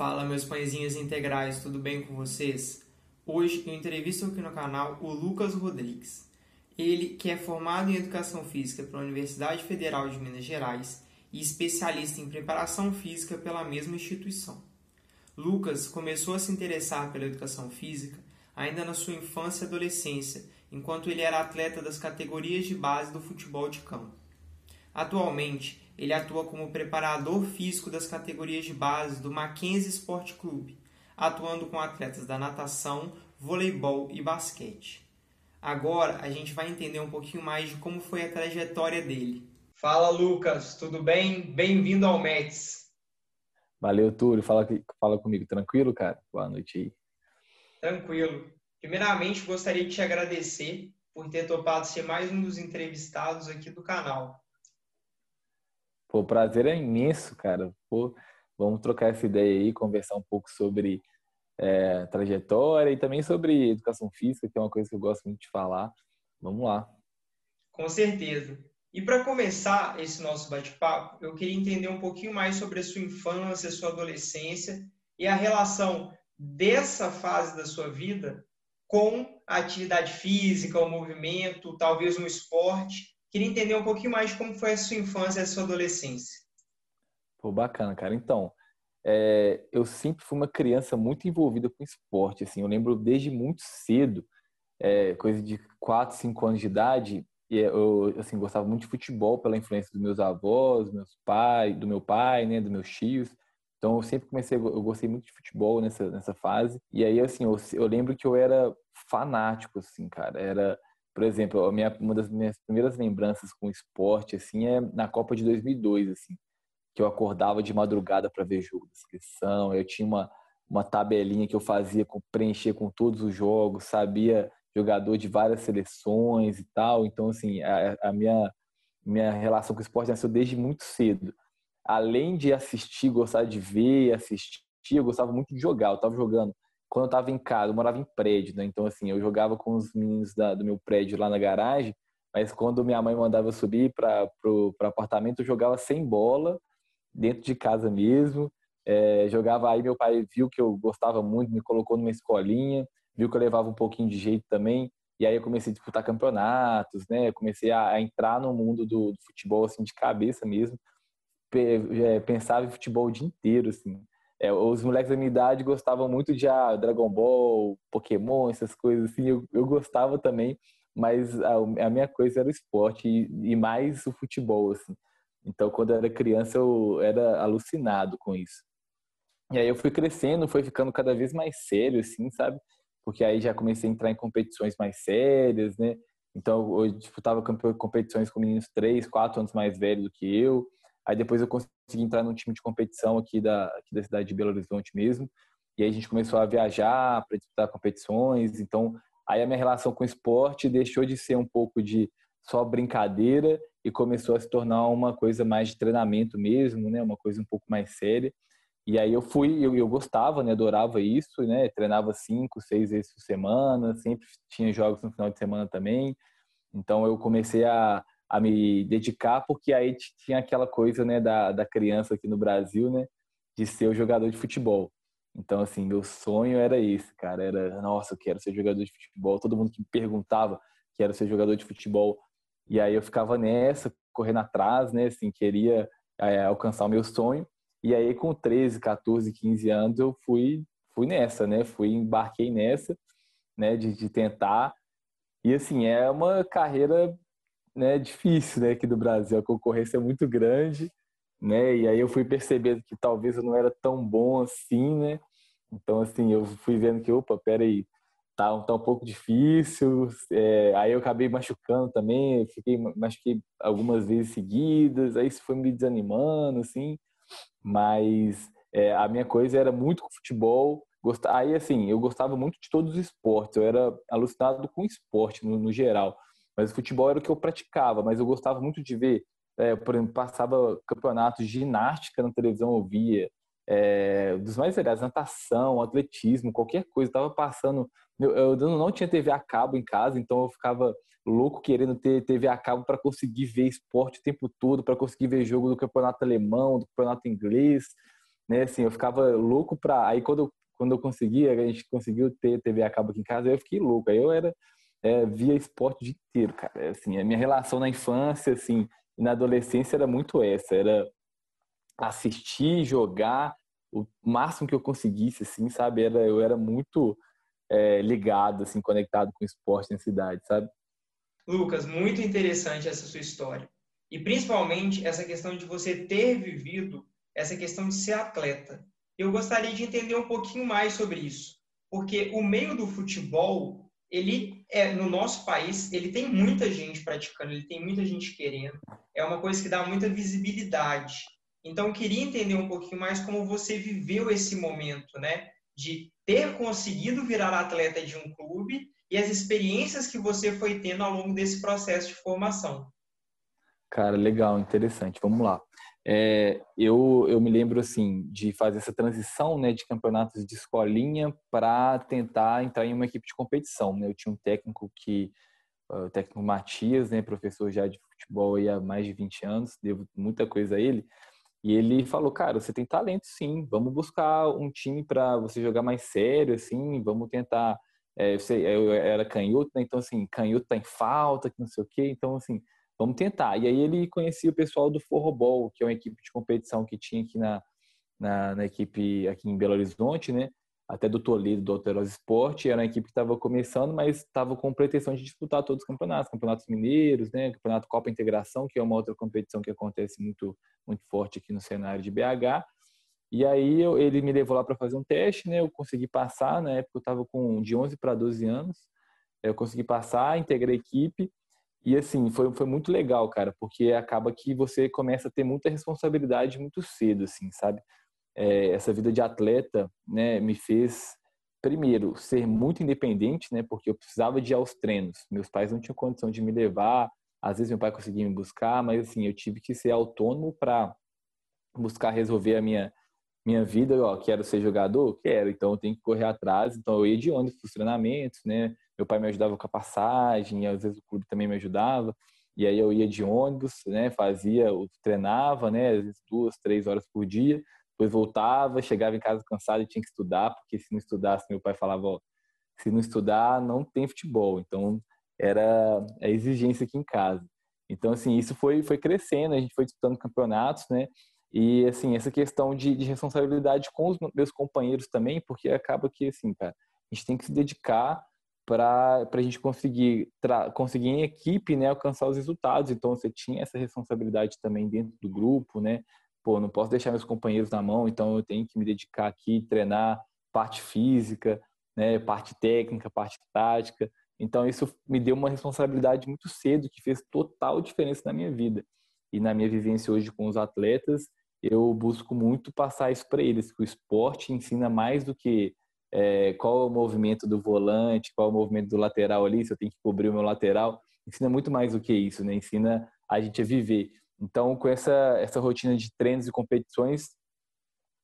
Fala, meus pãezinhos integrais, tudo bem com vocês? Hoje eu entrevisto aqui no canal o Lucas Rodrigues. Ele que é formado em Educação Física pela Universidade Federal de Minas Gerais e especialista em preparação física pela mesma instituição. Lucas começou a se interessar pela educação física ainda na sua infância e adolescência, enquanto ele era atleta das categorias de base do futebol de campo. Atualmente, ele atua como preparador físico das categorias de base do Mackenzie Sport Clube, atuando com atletas da natação, voleibol e basquete. Agora a gente vai entender um pouquinho mais de como foi a trajetória dele. Fala Lucas, tudo bem? Bem-vindo ao Mets. Valeu, Túlio. Fala, fala comigo, tranquilo, cara? Boa noite aí. Tranquilo. Primeiramente, gostaria de te agradecer por ter topado ser mais um dos entrevistados aqui do canal. Pô, o prazer é imenso, cara. Pô, vamos trocar essa ideia aí, conversar um pouco sobre é, trajetória e também sobre educação física, que é uma coisa que eu gosto muito de falar. Vamos lá. Com certeza. E para começar esse nosso bate-papo, eu queria entender um pouquinho mais sobre a sua infância, sua adolescência e a relação dessa fase da sua vida com a atividade física, o movimento, talvez um esporte Queria entender um pouquinho mais como foi a sua infância a sua adolescência. Pô, bacana, cara. Então, é, eu sempre fui uma criança muito envolvida com esporte. Assim, eu lembro desde muito cedo, é, coisa de 4, 5 anos de idade, e eu assim gostava muito de futebol pela influência dos meus avós, meus pais, do meu pai, né, dos meus tios. Então eu sempre comecei, eu gostei muito de futebol nessa nessa fase. E aí assim, eu, eu lembro que eu era fanático assim, cara. Era por exemplo, minha, uma das minhas primeiras lembranças com esporte assim é na Copa de 2002, assim, que eu acordava de madrugada para ver jogo de inscrição. Eu tinha uma, uma tabelinha que eu fazia com preencher com todos os jogos, sabia jogador de várias seleções e tal. Então, assim, a, a minha minha relação com esporte nasceu desde muito cedo. Além de assistir, gostar de ver, assistir, eu gostava muito de jogar. Eu estava jogando quando eu estava em casa, eu morava em prédio, né? Então, assim, eu jogava com os meninos da, do meu prédio lá na garagem, mas quando minha mãe mandava subir para o apartamento, eu jogava sem bola, dentro de casa mesmo. É, jogava aí, meu pai viu que eu gostava muito, me colocou numa escolinha, viu que eu levava um pouquinho de jeito também, e aí eu comecei a disputar campeonatos, né? Comecei a, a entrar no mundo do, do, futebol, assim, de cabeça mesmo. É, pensava em futebol o dia inteiro, assim. É, os moleques da minha idade gostavam muito de ah, Dragon Ball, Pokémon, essas coisas assim. Eu, eu gostava também, mas a, a, minha coisa era o esporte e, e, mais o futebol, assim. Então, quando eu era criança, eu era alucinado com isso. E aí eu fui crescendo, foi ficando cada vez mais sério, assim, sabe? Porque aí já comecei a entrar em competições mais sérias, né? Então, eu disputava competições com meninos três, quatro anos mais velhos do que eu. Aí depois eu consegui entrar num time de competição aqui da, aqui da cidade de Belo Horizonte mesmo. E aí a gente começou a viajar para disputar competições. Então, aí a minha relação com o esporte deixou de ser um pouco de só brincadeira e começou a se tornar uma coisa mais de treinamento mesmo, né? Uma coisa um pouco mais séria. E aí eu fui, eu, eu gostava, né? Adorava isso, né? Treinava cinco, seis vezes por semana, sempre tinha jogos no final de semana também. Então eu comecei a, a me dedicar, porque aí tinha aquela coisa, né, da, da criança aqui no Brasil, né, de ser o jogador de futebol. Então, assim, meu sonho era esse, cara. Era, nossa, eu quero ser jogador de futebol. Todo mundo que me perguntava quero ser jogador de futebol. E aí eu ficava nessa, correndo atrás, né, assim, queria é, alcançar o meu sonho. E aí, com 13, 14, 15 anos, eu fui, fui nessa, né, fui, embarquei nessa, né, de, de tentar. E, assim, é uma carreira né, difícil, né, aqui do Brasil, a concorrência é muito grande, né, e aí eu fui percebendo que talvez eu não era tão bom assim, né, então assim, eu fui vendo que, opa, peraí, tá, tá um pouco difícil, é, aí eu acabei machucando também, fiquei, machuquei algumas vezes seguidas, aí isso foi me desanimando, assim, mas é, a minha coisa era muito com futebol, aí assim, eu gostava muito de todos os esportes, eu era alucinado com esporte no, no geral, mas o futebol era o que eu praticava, mas eu gostava muito de ver, é, por exemplo, passava campeonatos de ginástica na televisão, eu via, é, dos mais legais, natação, atletismo, qualquer coisa, estava passando. Eu, eu, não tinha TV a cabo em casa, então eu ficava louco querendo ter TV a cabo para conseguir ver esporte o tempo todo, para conseguir ver jogo do campeonato alemão, do campeonato inglês. né? Assim, eu ficava louco pra. Aí quando eu, quando eu conseguia, a gente conseguiu ter TV a cabo aqui em casa, eu fiquei louco. Aí eu era é, via esporte o dia inteiro, cara. Assim, a minha relação na infância, assim, e na adolescência era muito essa, era assistir, jogar, o máximo que eu conseguisse, assim, sabe? Era, eu era muito é, ligado, assim, conectado com o esporte na cidade, sabe? Lucas, muito interessante essa sua história. E principalmente essa questão de você ter vivido essa questão de ser atleta. Eu gostaria de entender um pouquinho mais sobre isso, porque o meio do futebol, ele é no nosso país, ele tem muita gente praticando, ele tem muita gente querendo. É uma coisa que dá muita visibilidade. Então, eu queria entender um pouquinho mais como você viveu esse momento, né? De ter conseguido virar atleta de um clube e as experiências que você foi tendo ao longo desse processo de formação. Cara, legal, interessante. Vamos lá. É, eu, eu me lembro assim de fazer essa transição né, de campeonatos de escolinha para tentar entrar em uma equipe de competição. Né? Eu tinha um técnico que, o técnico Matias, né, professor já de futebol há mais de 20 anos, devo muita coisa a ele. E ele falou, cara, você tem talento sim, vamos buscar um time para você jogar mais sério, assim, vamos tentar. É, eu, sei, eu era canhoto, né? então assim, canhoto tá em falta, que não sei o quê, então assim, vamos tentar. E aí ele conhecia o pessoal do Forrobol, que é uma equipe de competição que tinha aqui na, na, na equipe aqui em Belo Horizonte, né? até do Toledo, do Alterosa Esporte, era uma equipe que estava começando, mas estava com pretensão de disputar todos os campeonatos, campeonatos mineiros, né, campeonato Copa Integração, que é uma outra competição que acontece muito, muito forte aqui no cenário de BH. E aí eu, ele me levou lá para fazer um teste, né, eu consegui passar, na época eu estava com de 11 para 12 anos, eu consegui passar, integrei a equipe, e assim, foi, foi muito legal, cara, porque acaba que você começa a ter muita responsabilidade muito cedo, assim, sabe? é, essa vida de atleta né, me fez, primeiro, ser muito independente, né, porque eu precisava de ir aos treinos. Meus pais não tinham condição de me levar, às vezes meu pai conseguia me buscar, mas assim, eu tive que ser autônomo para buscar resolver a minha minha vida, ó, quero ser jogador, quero, então eu tenho que correr atrás, então eu ia de ônibus para os treinamentos, né? Meu pai me ajudava com a passagem, às vezes o clube também me ajudava, e aí eu ia de ônibus, né? Fazia, treinava, né? Às vezes duas, três horas por dia, depois voltava, chegava em casa cansado e tinha que estudar, porque se não estudasse, meu pai falava, ó, se não estudar, não tem futebol. Então, era a exigência aqui em casa. Então, assim, isso foi, foi crescendo, a gente foi disputando campeonatos, né? E, assim, essa questão de, de responsabilidade com os meus companheiros também, porque acaba que, assim, cara, a gente tem que se dedicar para a gente conseguir, conseguir em equipe, né, alcançar os resultados. Então, você tinha essa responsabilidade também dentro do grupo, né? pô, não posso deixar meus companheiros na mão, então eu tenho que me dedicar aqui, treinar parte física, né, parte técnica, parte tática. Então isso me deu uma responsabilidade muito cedo que fez total diferença na minha vida. E na minha vivência hoje com os atletas, eu busco muito passar isso para eles, que o esporte ensina mais do que é, qual é o movimento do volante, qual é o movimento do lateral ali, se eu tenho que cobrir o meu lateral. Ensina muito mais do que isso, né? Ensina a gente a viver. Então, com essa, essa rotina de treinos e competições,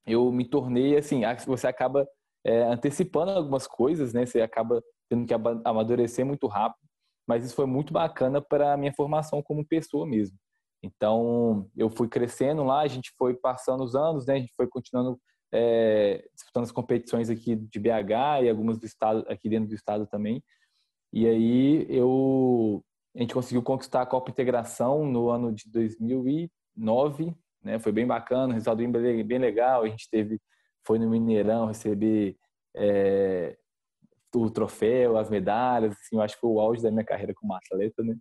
eu me tornei assim, você acaba é, antecipando algumas coisas, né? Você acaba tendo que amadurecer muito rápido, mas isso foi muito bacana para a minha formação como pessoa mesmo. Então, eu fui crescendo lá, a gente foi passando os anos, né? A gente foi continuando é, disputando as competições aqui de BH e algumas do estado, aqui dentro do estado também. E aí eu a gente conseguiu conquistar a Copa Integração no ano de 2009, né? Foi bem bacana, resultado bem, bem legal. A gente teve, foi no Mineirão receber é, o troféu, as medalhas, assim, eu acho que foi o auge da minha carreira como atleta, né?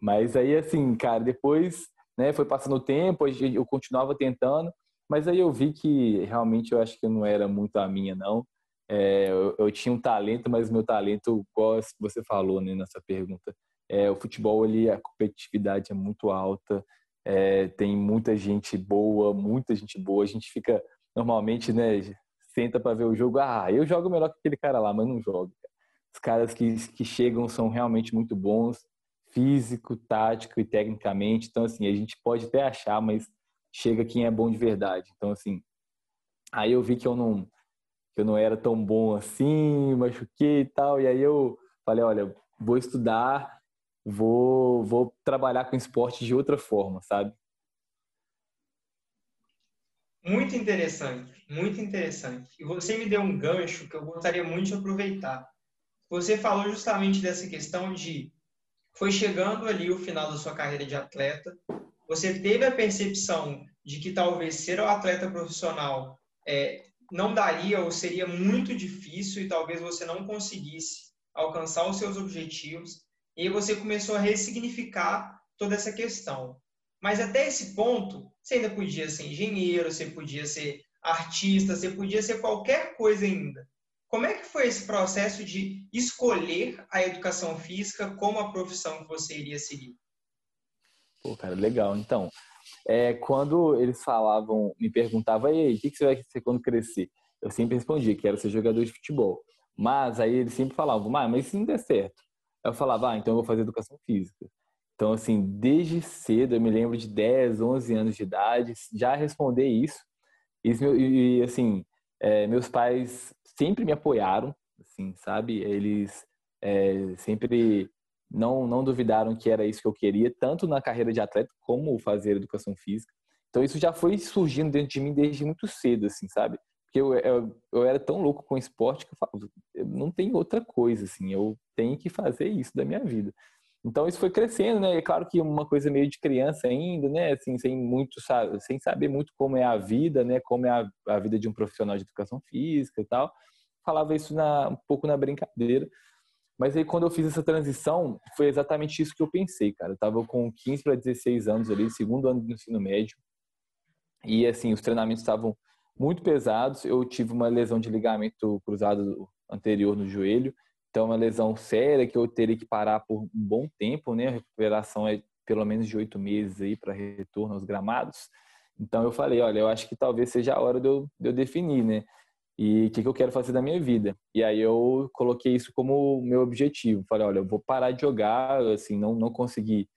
Mas aí, assim, cara, depois, né, foi passando o tempo, eu continuava tentando, mas aí eu vi que realmente eu acho que não era muito a minha, não. É, eu, eu, tinha um talento, mas meu talento, igual você falou né, nessa pergunta, é, o futebol, ele, a competitividade é muito alta, é, tem muita gente boa, muita gente boa. A gente fica, normalmente, né, senta para ver o jogo. Ah, eu jogo melhor que aquele cara lá, mas não jogo. Os caras que, que chegam são realmente muito bons, físico, tático e tecnicamente. Então, assim, a gente pode até achar, mas chega quem é bom de verdade. Então, assim, aí eu vi que eu não, que eu não era tão bom assim, machuquei e tal. E aí eu falei, olha, vou estudar vou, vou trabalhar com esporte de outra forma, sabe? Muito interessante. Muito interessante. E você me deu um gancho que eu gostaria muito de aproveitar. Você falou justamente dessa questão de foi chegando ali o final da sua carreira de atleta, você teve a percepção de que talvez ser o atleta profissional é, não daria ou seria muito difícil e talvez você não conseguisse alcançar os seus objetivos, e aí você começou a ressignificar toda essa questão. Mas até esse ponto, você ainda podia ser engenheiro, você podia ser artista, você podia ser qualquer coisa ainda. Como é que foi esse processo de escolher a educação física como a profissão que você iria seguir? Pô, cara, legal. Então, é, quando eles falavam, me perguntavam, aí, o que, que você vai ser quando crescer? Eu sempre respondia que era ser jogador de futebol. Mas aí eles sempre falavam, mas se não der certo? Eu falava, ah, então eu vou fazer educação física. Então, assim, desde cedo, eu me lembro de 10, 11 anos de idade, já responder isso. E, assim, é, meus pais sempre me apoiaram, assim, sabe? Eles é, sempre não, não duvidaram que era isso que eu queria, tanto na carreira de atleta como fazer educação física. Então isso já foi surgindo dentro de mim desde muito cedo, assim, sabe? Porque eu, eu, eu era tão louco com esporte que eu falava, não tem outra coisa, assim, eu tenho que fazer isso da minha vida. Então isso foi crescendo, né? É claro que uma coisa meio de criança ainda, né? Assim, sem muito sem saber muito como é a vida, né? Como é a, a vida de um profissional de educação física e tal. Falava isso na, um pouco na brincadeira. Mas aí quando eu fiz essa transição, foi exatamente isso que eu pensei, cara. Eu tava com 15 para 16 anos ali, segundo ano do ensino médio. E assim, os treinamentos estavam muito pesados. Eu tive uma lesão de ligamento cruzado anterior no joelho. Então, uma lesão séria que eu teria que parar por um bom tempo, né? A recuperação é pelo menos de oito meses aí para retorno aos gramados. Então, eu falei, olha, eu acho que talvez seja a hora de eu, de eu definir, né? E o que, que eu quero fazer da minha vida. E aí eu coloquei isso como meu objetivo. Falei, olha, eu vou parar de jogar, assim, não, não consegui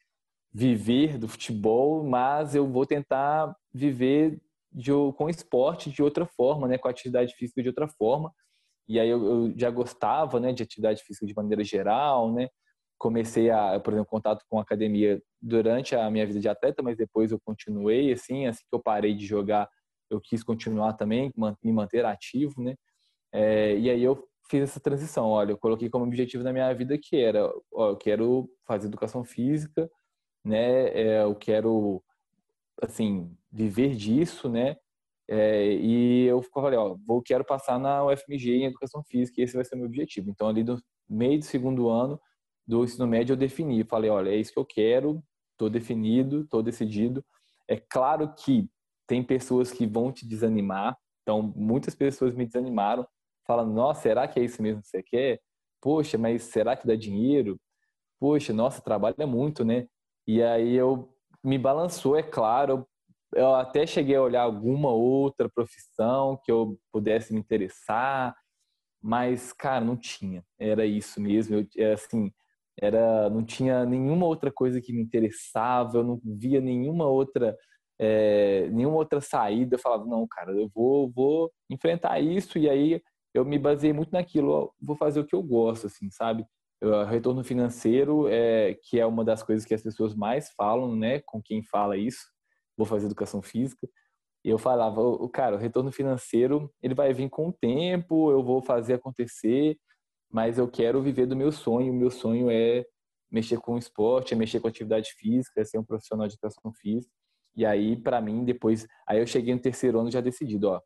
viver do futebol, mas eu vou tentar viver de, com esporte de outra forma, né, com atividade física de outra forma. E aí eu, eu já gostava, né, de atividade física de maneira geral, né. Comecei a, por exemplo, contato com academia durante a minha vida de atleta, mas depois eu continuei assim, assim que eu parei de jogar, eu quis continuar também, me manter ativo, né? É, e aí eu fiz essa transição. Olha, eu coloquei como objetivo na minha vida que era, ó, eu quero fazer educação física, né? É, eu quero, assim, viver disso, né? É, e eu falei, ó, vou quero passar na UFMG em educação física, e esse vai ser meu objetivo. Então, ali no meio do segundo ano do ensino médio, eu defini, falei, olha, é isso que eu quero, estou definido, estou decidido. É claro que tem pessoas que vão te desanimar. Então, muitas pessoas me desanimaram, falando: Nossa, será que é isso mesmo que você quer? Poxa, mas será que dá dinheiro? Poxa, nossa, trabalha muito, né? E aí eu me balançou, é claro. Eu até cheguei a olhar alguma outra profissão que eu pudesse me interessar, mas, cara, não tinha. Era isso mesmo. Eu, é assim, era, não tinha nenhuma outra coisa que me interessava, eu não via nenhuma outra é, nenhuma outra saída. Eu falava, não, cara, eu vou, vou enfrentar isso. E aí eu me baseei muito naquilo, vou fazer o que eu gosto, assim, sabe? O retorno financeiro, é, que é uma das coisas que as pessoas mais falam, né, com quem fala isso, vou fazer educação física. E eu falava, o cara, o retorno financeiro, ele vai vir com o tempo, eu vou fazer acontecer, mas eu quero viver do meu sonho. O meu sonho é mexer com esporte, é mexer com atividade física, é ser um profissional de educação física. E aí, para mim, depois, aí eu cheguei no terceiro ano já decidido, ó,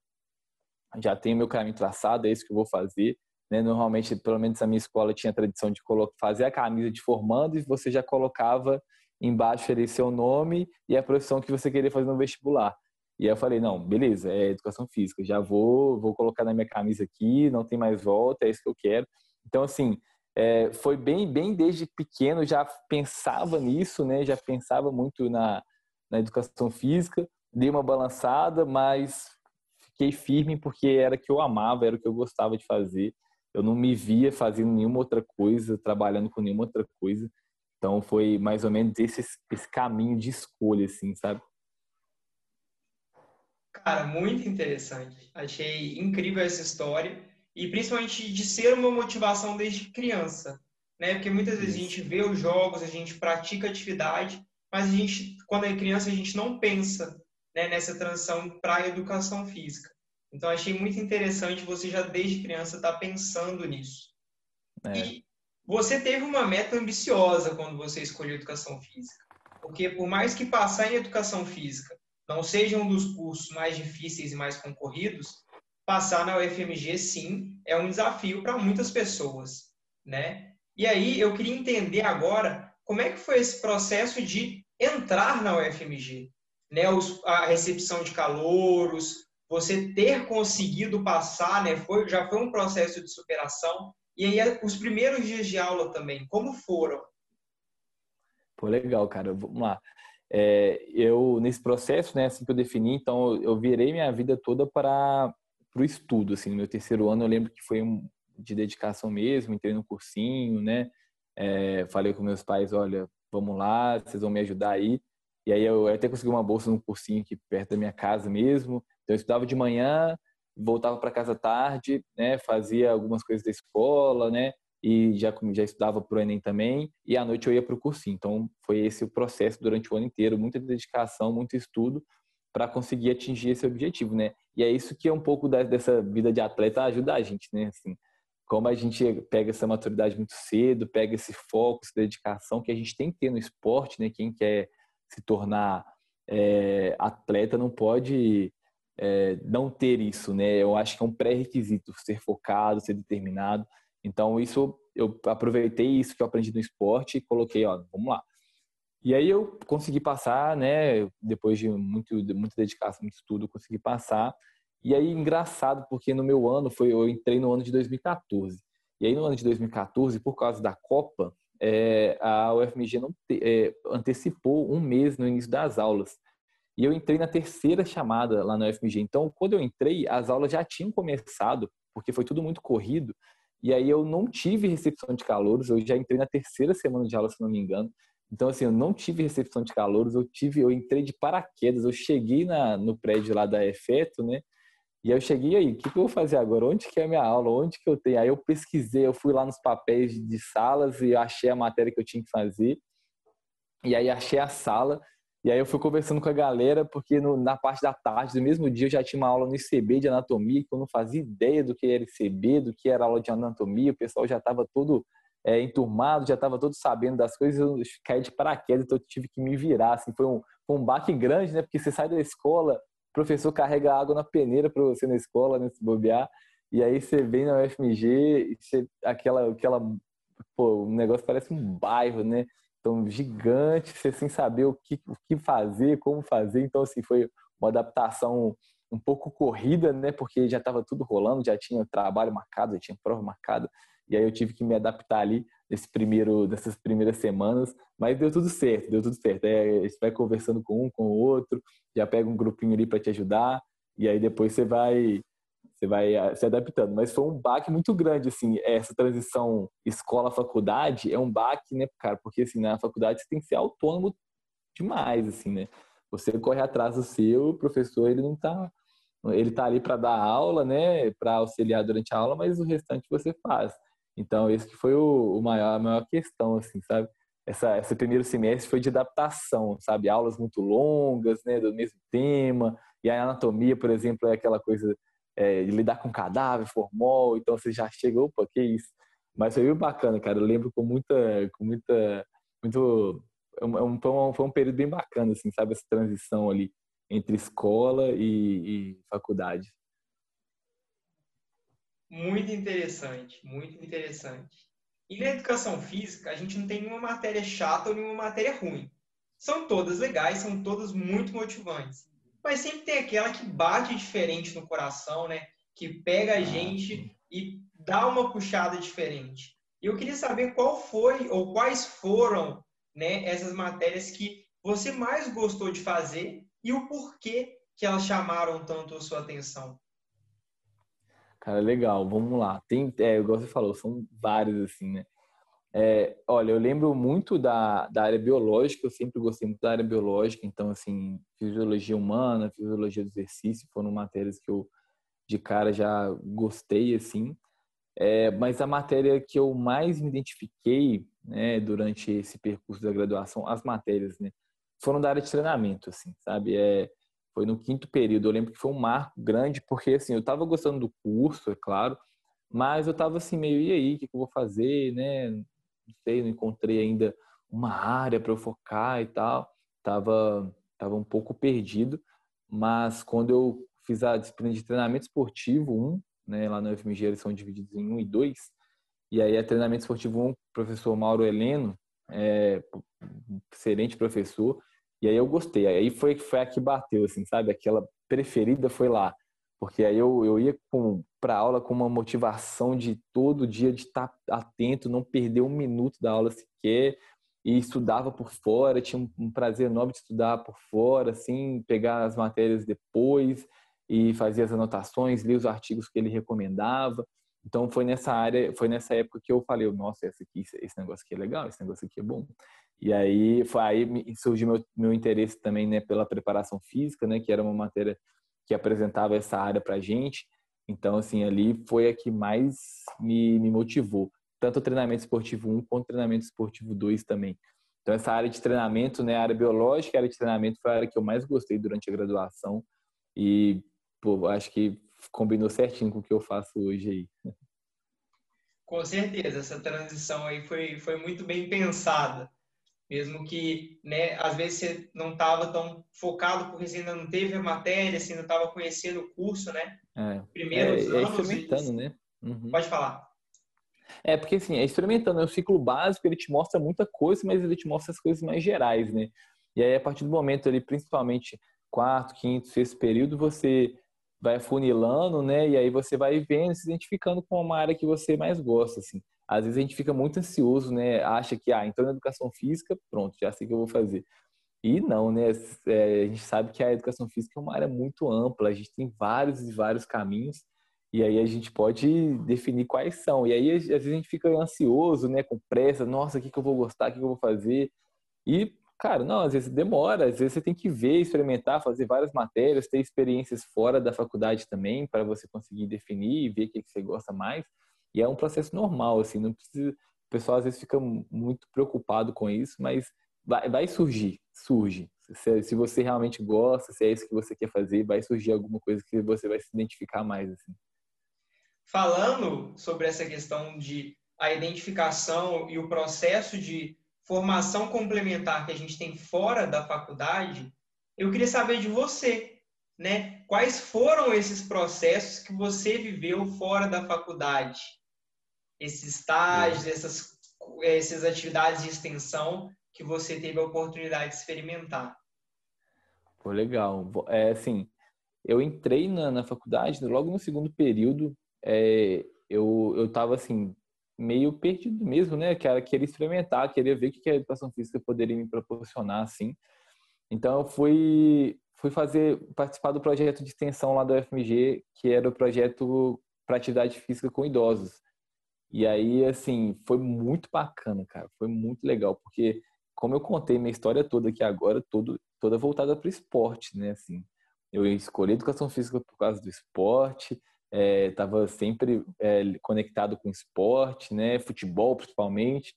já tenho meu caminho traçado, é isso que eu vou fazer. Né? Normalmente, pelo menos a minha escola tinha a tradição de fazer a camisa de formando e você já colocava embaixo ali seu nome e a profissão que você queria fazer no vestibular. E aí eu falei, não, beleza, é educação física, já vou, vou colocar na minha camisa aqui, não tem mais volta, é isso que eu quero. Então, assim, é, foi bem, bem desde pequeno, já pensava nisso, né? Já pensava muito na, na educação física, dei uma balançada, mas fiquei firme porque era o que eu amava, era o que eu gostava de fazer. Eu não me via fazendo nenhuma outra coisa, trabalhando com nenhuma outra coisa. Então foi mais ou menos esse, esse caminho de escolha, assim, sabe? Cara, muito interessante. Achei incrível essa história e principalmente de ser uma motivação desde criança, né? Porque muitas vezes a gente vê os jogos, a gente pratica atividade, mas a gente, quando é criança, a gente não pensa né, nessa transição para a educação física. Então, achei muito interessante você já desde criança estar tá pensando nisso. É. E você teve uma meta ambiciosa quando você escolheu educação física. Porque por mais que passar em educação física não seja um dos cursos mais difíceis e mais concorridos, passar na UFMG, sim, é um desafio para muitas pessoas, né? E aí eu queria entender agora como é que foi esse processo de entrar na UFMG, né? a recepção de calouros, você ter conseguido passar, né? Foi, já foi um processo de superação. E aí os primeiros dias de aula também, como foram? Pô, legal, cara. Vamos lá. É, eu nesse processo, né, assim que eu defini, então eu virei minha vida toda para para o estudo, assim, no meu terceiro ano eu lembro que foi um, de dedicação mesmo, entrei no cursinho, né, é, falei com meus pais, olha, vamos lá, vocês vão me ajudar aí, e aí eu até consegui uma bolsa num cursinho aqui perto da minha casa mesmo, então eu estudava de manhã, voltava para casa tarde, né, fazia algumas coisas da escola, né, e já já estudava o Enem também, e à noite eu ia para o cursinho. Então foi esse o processo durante o ano inteiro, muita dedicação, muito estudo para conseguir atingir esse objetivo, né? E é isso que é um pouco dessa vida de atleta ajuda a gente, né? Assim, como a gente pega essa maturidade muito cedo, pega esse foco, essa dedicação que a gente tem que ter no esporte, né? Quem quer se tornar é, atleta não pode é, não ter isso, né? Eu acho que é um pré-requisito ser focado, ser determinado. Então isso eu aproveitei isso que eu aprendi no esporte e coloquei, ó, vamos lá. E aí eu consegui passar, né? Depois de muito, muita dedicação, muito estudo, consegui passar. E aí engraçado porque no meu ano foi eu entrei no ano de 2014. E aí no ano de 2014, por causa da Copa, é, a UFMG não te, é, antecipou um mês no início das aulas. E eu entrei na terceira chamada lá na UFMG. Então, quando eu entrei, as aulas já tinham começado, porque foi tudo muito corrido. E aí eu não tive recepção de calouros, eu já entrei na terceira semana de aula, se não me engano. Então, assim, eu não tive recepção de calouros, eu tive, eu entrei de paraquedas, eu cheguei na, no prédio lá da Efeto, né? E eu cheguei aí, o que, que eu vou fazer agora? Onde que é a minha aula? Onde que eu tenho? Aí eu pesquisei, eu fui lá nos papéis de salas e achei a matéria que eu tinha que fazer. E aí achei a sala. E aí eu fui conversando com a galera, porque no, na parte da tarde do mesmo dia eu já tinha uma aula no ICB de anatomia, que eu não fazia ideia do que era ICB, do que era aula de anatomia, o pessoal já estava todo é, enturmado, já estava todo sabendo das coisas, eu caí de paraquedas, então eu tive que me virar, assim, foi um, um baque grande, né, porque você sai da escola, professor carrega água na peneira para você na escola, né, se bobear, e aí você vem na UFMG e você, aquela, aquela, pô, o negócio parece um bairro, né, então gigante, você sem saber o que, o que fazer, como fazer, então assim, foi uma adaptação um pouco corrida, né, porque já estava tudo rolando, já tinha trabalho marcado, já tinha prova marcada, e aí eu tive que me adaptar ali nesse primeiro, nessas primeiras semanas, mas deu tudo certo, deu tudo certo. É, você vai conversando com um, com o outro, já pega um grupinho ali para te ajudar, e aí depois você vai você vai ah, se adaptando. Mas foi um baque muito grande, assim, essa transição escola-faculdade é um baque, né, cara? Porque, assim, na faculdade você tem que ser autônomo demais, assim, né? Você corre atrás do seu, o professor, ele não tá... Ele tá ali para dar aula, né, para auxiliar durante a aula, mas o restante você faz. Então, esse que foi o, o maior, a maior questão, assim, sabe? Essa, esse primeiro semestre foi de adaptação, sabe? Aulas muito longas, né, do mesmo tema. E a anatomia, por exemplo, é aquela coisa é, de lidar com cadáver, formol. Então, você já chega, opa, que isso? Mas foi muito bacana, cara. Eu lembro com muita, com muita, muito, é um, foi, um, foi um período bem bacana, assim, sabe? Essa transição ali entre escola e, e faculdade. Muito interessante, muito interessante. E na educação física, a gente não tem nenhuma matéria chata ou nenhuma matéria ruim. São todas legais, são todas muito motivantes. Mas sempre tem aquela que bate diferente no coração, né? Que pega a gente e dá uma puxada diferente. E eu queria saber qual foi ou quais foram né, essas matérias que você mais gostou de fazer e o porquê que elas chamaram tanto a sua atenção. Cara, legal, vamos lá. Tem, é, igual você falou, são vários, assim, né? É, olha, eu lembro muito da, da área biológica, eu sempre gostei muito da área biológica, então, assim, fisiologia humana, fisiologia do exercício foram matérias que eu, de cara, já gostei, assim. É, mas a matéria que eu mais me identifiquei, né, durante esse percurso da graduação, as matérias, né, foram da área de treinamento, assim, sabe? É, foi no quinto período. Eu lembro que foi um marco grande, porque assim, eu estava gostando do curso, é claro, mas eu estava assim meio, e aí, o que, que eu vou fazer, né? Não sei, não encontrei ainda uma área para eu focar e tal. Tava, tava um pouco perdido, mas quando eu fiz a disciplina de treinamento esportivo 1, né, lá na UFMG eles são divididos em 1 e 2, e aí a treinamento esportivo 1, professor Mauro Heleno, é, excelente professor, e aí eu gostei. Aí foi, foi a que bateu, assim, sabe? Aquela preferida foi lá. Porque aí eu, eu ia para aula com uma motivação de todo dia de estar tá atento, não perder um minuto da aula sequer, e estudava por fora, tinha um, um prazer enorme de estudar por fora, assim, pegar as matérias depois e fazer as anotações, ler os artigos que ele recomendava. Então foi nessa área, foi nessa época que eu falei, nossa, esse, aqui, esse negócio aqui é legal, esse negócio aqui é bom. E aí foi aí surgiu meu, meu interesse também, né, pela preparação física, né, que era uma matéria que apresentava essa área para gente. Então assim ali foi a que mais me, me motivou, tanto o treinamento esportivo 1 quanto o treinamento esportivo 2 também. Então essa área de treinamento, né, a área biológica, a área de treinamento foi a área que eu mais gostei durante a graduação e pô, acho que combinou certinho com o que eu faço hoje aí. Com certeza, essa transição aí foi, foi muito bem pensada. Mesmo que, né, às vezes você não estava tão focado porque você ainda não teve a matéria, você ainda estava conhecendo o curso, né? É, Primeiros é, é experimentando, né? Uhum. Pode falar. É, porque assim, é experimentando, né? o ciclo básico ele te mostra muita coisa, mas ele te mostra as coisas mais gerais, né? E aí, a partir do momento ali, principalmente quarto, quinto, sexto período, você vai funilando, né? E aí você vai vendo, se identificando com uma área que você mais gosta, assim. Às vezes a gente fica muito ansioso, né? Acha que, ah, então na educação física, pronto, já sei o que eu vou fazer. E não, né? É, a gente sabe que a educação física é uma área muito ampla, a gente tem vários e vários caminhos, e aí a gente pode definir quais são. E aí, às vezes, a gente fica ansioso, né? Com pressa, nossa, o que, que eu vou gostar, o que, que eu vou fazer? E Cara, não, às vezes demora, às vezes você tem que ver, experimentar, fazer várias matérias, ter experiências fora da faculdade também, para você conseguir definir e ver o que, você gosta mais. E é um processo normal, assim, não precisa. O pessoal às vezes fica muito preocupado com isso, mas vai, vai surgir, surge. Se, se, você realmente gosta, se é isso que você quer fazer, vai surgir alguma coisa que você vai se identificar mais, assim. Falando sobre essa questão de a identificação e o processo de formação complementar que a gente tem fora da faculdade, eu queria saber de você, né? Quais foram esses processos que você viveu fora da faculdade? Esses estágios, essas, essas atividades de extensão que você teve a oportunidade de experimentar. Pô, legal. É assim, eu entrei na, na faculdade logo no segundo período. É, eu eu estava assim meio perdido mesmo, né? Que era querer experimentar, querer ver o que a educação física poderia me proporcionar, assim. Então, eu fui, fui fazer, participar do projeto de extensão lá da UFMG, que era o projeto para atividade física com idosos. E aí, assim, foi muito bacana, cara. Foi muito legal, porque como eu contei minha história toda aqui agora, todo, toda voltada para o esporte, né? Assim, eu escolhi educação física por causa do esporte, estava é, sempre é, conectado com esporte, né, futebol principalmente.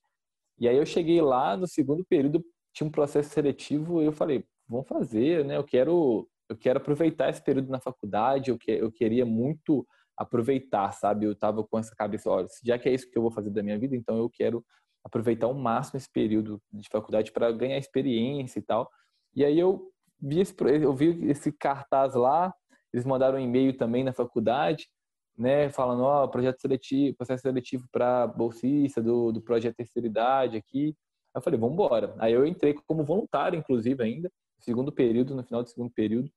E aí eu cheguei lá no segundo período, tinha um processo seletivo e eu falei, vamos fazer, né? Eu quero, eu quero aproveitar esse período na faculdade, eu, que, eu queria muito aproveitar, sabe? Eu estava com essa cabeça, olha, já que é isso que eu vou fazer da minha vida, então eu quero aproveitar ao máximo esse período de faculdade para ganhar experiência e tal. E aí eu vi esse, eu vi esse cartaz lá, eles mandaram um e-mail também na faculdade, né, falando, ó, oh, projeto seletivo, processo seletivo para bolsista do, do projeto terceira idade aqui. Aí eu falei, vamos embora. Aí eu entrei como voluntário, inclusive, ainda, segundo período, no final do segundo período.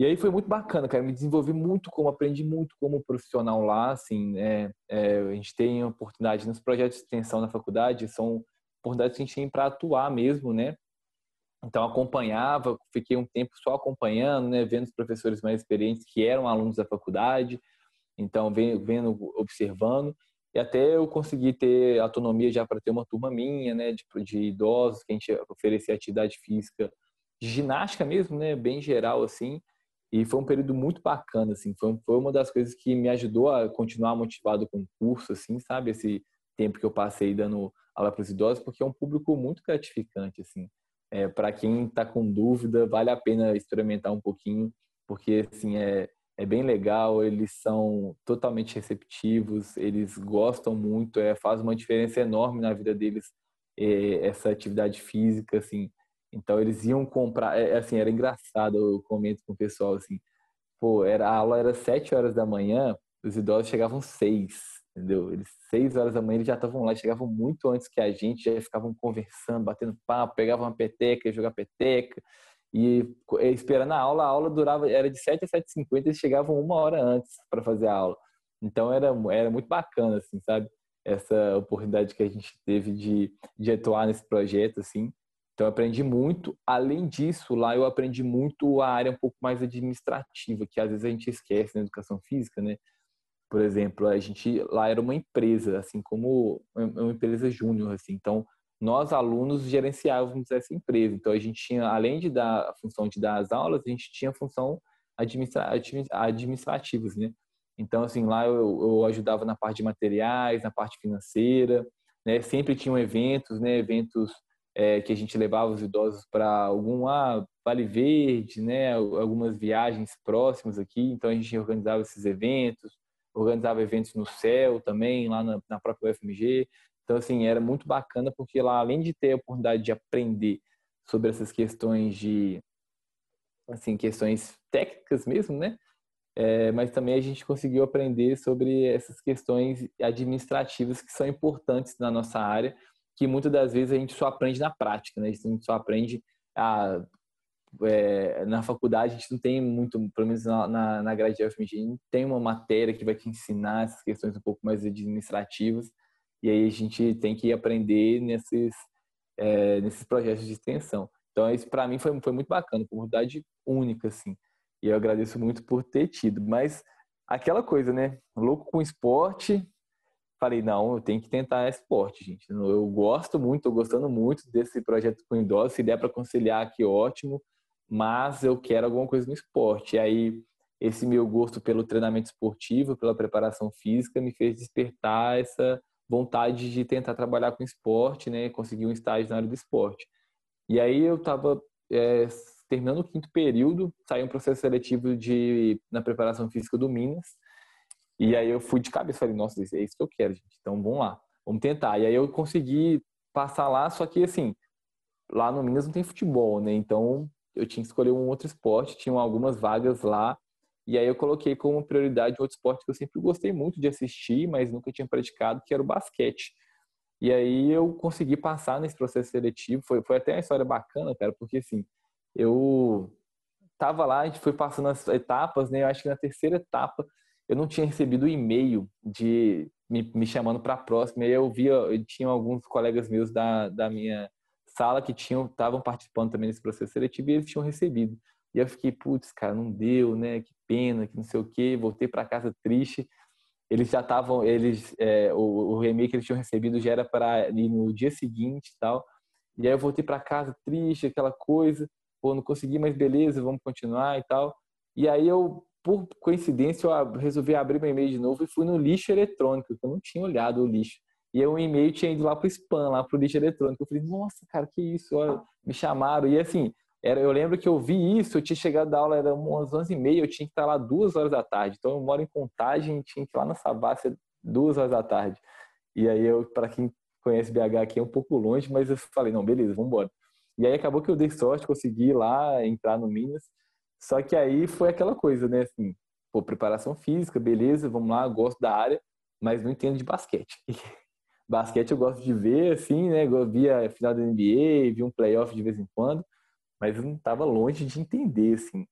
E aí foi muito bacana, cara. Me desenvolvi muito como, aprendi muito como profissional lá, assim, né? É, a gente tem oportunidade nos projetos de extensão na faculdade, são oportunidades que a gente tem para atuar mesmo, né? Então acompanhava, fiquei um tempo só acompanhando, né, vendo os professores mais experientes que eram alunos da faculdade, então vendo, observando e até eu consegui ter autonomia já para ter uma turma minha, né, de, de idosos que a gente oferecia atividade física, de ginástica mesmo, né, bem geral assim. E foi um período muito bacana, assim. Foi, foi uma das coisas que me ajudou a continuar motivado com o curso, assim, sabe? Esse tempo que eu passei dando aula para os idosos, porque é um público muito gratificante, assim É, para quem está com dúvida, vale a pena experimentar um pouquinho, porque assim é, é bem legal, eles são totalmente receptivos, eles gostam muito, é, faz uma diferença enorme na vida deles é, essa atividade física, assim. Então eles iam comprar, é, assim, era engraçado, eu comento com o pessoal assim, pô, era, a aula era sete horas da manhã, os idosos chegavam seis, entendeu? Eles seis horas da manhã eles já estavam lá, chegavam muito antes que a gente, já ficavam conversando, batendo papo, pegavam uma peteca, jogar peteca e esperando a aula, a aula durava, era de 7 a 7h50, eles chegavam uma hora antes para fazer a aula. Então era, era muito bacana, assim, sabe? Essa oportunidade que a gente teve de, de atuar nesse projeto, assim. Então eu aprendi muito. Além disso, lá eu aprendi muito a área um pouco mais administrativa, que às vezes a gente esquece na educação física, né? Por exemplo, a gente lá era uma empresa, assim como uma empresa júnior, assim. Então nós alunos gerenciávamos essa empresa. Então a gente tinha, além de dar a função de dar as aulas, a gente tinha a função administra administrativas, né? Então assim lá eu, eu, ajudava na parte de materiais, na parte financeira, né? Sempre tinham eventos, né? Eventos é, que a gente levava os idosos para algum ah, Vale Verde, né? Algumas viagens próximas aqui. Então a gente organizava esses eventos, organizava eventos no céu também lá na, na própria UFMG. Então, assim, era muito bacana porque lá, além de ter a oportunidade de aprender sobre essas questões de, assim, questões técnicas mesmo, né? É, mas também a gente conseguiu aprender sobre essas questões administrativas que são importantes na nossa área, que muitas das vezes a gente só aprende na prática, né? A gente só aprende a, é, na faculdade, a gente não tem muito, pelo menos na, na, na grade de FMG, não tem uma matéria que vai te ensinar essas questões um pouco mais administrativas. E aí a gente tem que aprender nesses, é, nesses projetos de extensão. Então, isso para mim foi, foi muito bacana, uma oportunidade única, assim. E eu agradeço muito por ter tido. Mas aquela coisa, né? Louco com esporte. Falei, não, eu tenho que tentar esporte, gente. Eu gosto muito, estou gostando muito desse projeto com idosos. Se der para conciliar aqui, ótimo. Mas eu quero alguma coisa no esporte. E aí, esse meu gosto pelo treinamento esportivo, pela preparação física, me fez despertar essa vontade de tentar trabalhar com esporte, né? Conseguir um estágio na área do esporte. E aí eu estava é, terminando o quinto período, saiu um processo seletivo de na preparação física do Minas. E aí eu fui de cabeça, falei, nossa, é isso que eu quero, gente. Então vamos lá, vamos tentar. E aí eu consegui passar lá, só que assim, lá no Minas não tem futebol, né? Então eu tinha que escolher um outro esporte, tinham algumas vagas lá e aí eu coloquei como prioridade outro esporte que eu sempre gostei muito de assistir, mas nunca tinha praticado, que era o basquete. E aí eu consegui passar nesse processo seletivo. Foi, foi até uma história bacana, cara, porque assim, eu tava lá, a gente foi passando as etapas, né? Eu acho que na terceira etapa eu não tinha recebido o e-mail de me, me chamando para a próxima. E eu via, eu tinha alguns colegas meus da, da minha sala que tinham estavam participando também desse processo seletivo e eles tinham recebido. E eu fiquei, putz, cara, não deu, né? Que pena, que não sei o quê. Voltei para casa triste. Eles já estavam, eles, é, o, o remake que eles tinham recebido já era para ir no dia seguinte e tal. E aí eu voltei para casa triste, aquela coisa. Pô, não consegui, mas beleza, vamos continuar e tal. E aí eu, por coincidência, eu resolvi abrir meu e-mail de novo e fui no lixo eletrônico, que eu não tinha olhado o lixo. E o e-mail tinha ido lá pro spam, lá pro lixo eletrônico. Eu falei, nossa, cara, que isso? Olha, me chamaram. E assim, era, eu lembro que eu vi isso, eu tinha chegado da aula, era umas 11h30, eu tinha que estar lá duas horas da tarde. Então eu moro em Contagem, tinha que ir lá na Sabácia duas horas da tarde. E aí eu, para quem conhece BH aqui, é um pouco longe, mas eu falei, não, beleza, vamos embora. E aí acabou que eu dei sorte, consegui lá, entrar no Minas. Só que aí foi aquela coisa, né, assim, pô, preparação física, beleza, vamos lá, gosto da área, mas não entendo de basquete. basquete eu gosto de ver, assim, né, eu via a final da NBA, vi um playoff de vez em quando, mas eu não estava longe de entender, assim.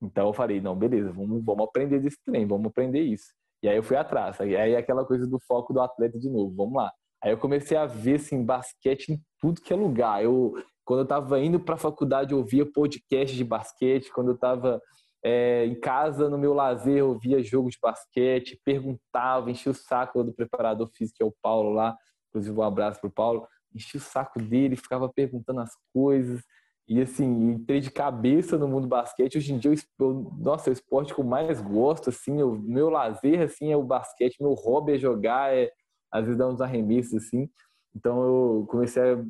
Então eu falei, não, beleza, vamos, vamos aprender desse trem, vamos aprender isso. E aí eu fui atrás, aí aquela coisa do foco do atleta de novo, vamos lá. Aí eu comecei a ver, assim, basquete em tudo que é lugar. Eu, quando eu estava indo para a faculdade, eu ouvia podcast de basquete, quando eu estava é, em casa, no meu lazer, eu via jogo de basquete, perguntava, enchia o saco do preparador físico, que é o Paulo lá, inclusive um abraço pro Paulo, enchia o saco dele, ficava perguntando as coisas, e assim, entrei de cabeça no mundo do basquete. Hoje em dia, eu, nossa, é o esporte que eu mais gosto, assim, o meu lazer, assim, é o basquete. Meu hobby é jogar, é, às vezes dar uns arremessos, assim. Então, eu comecei a...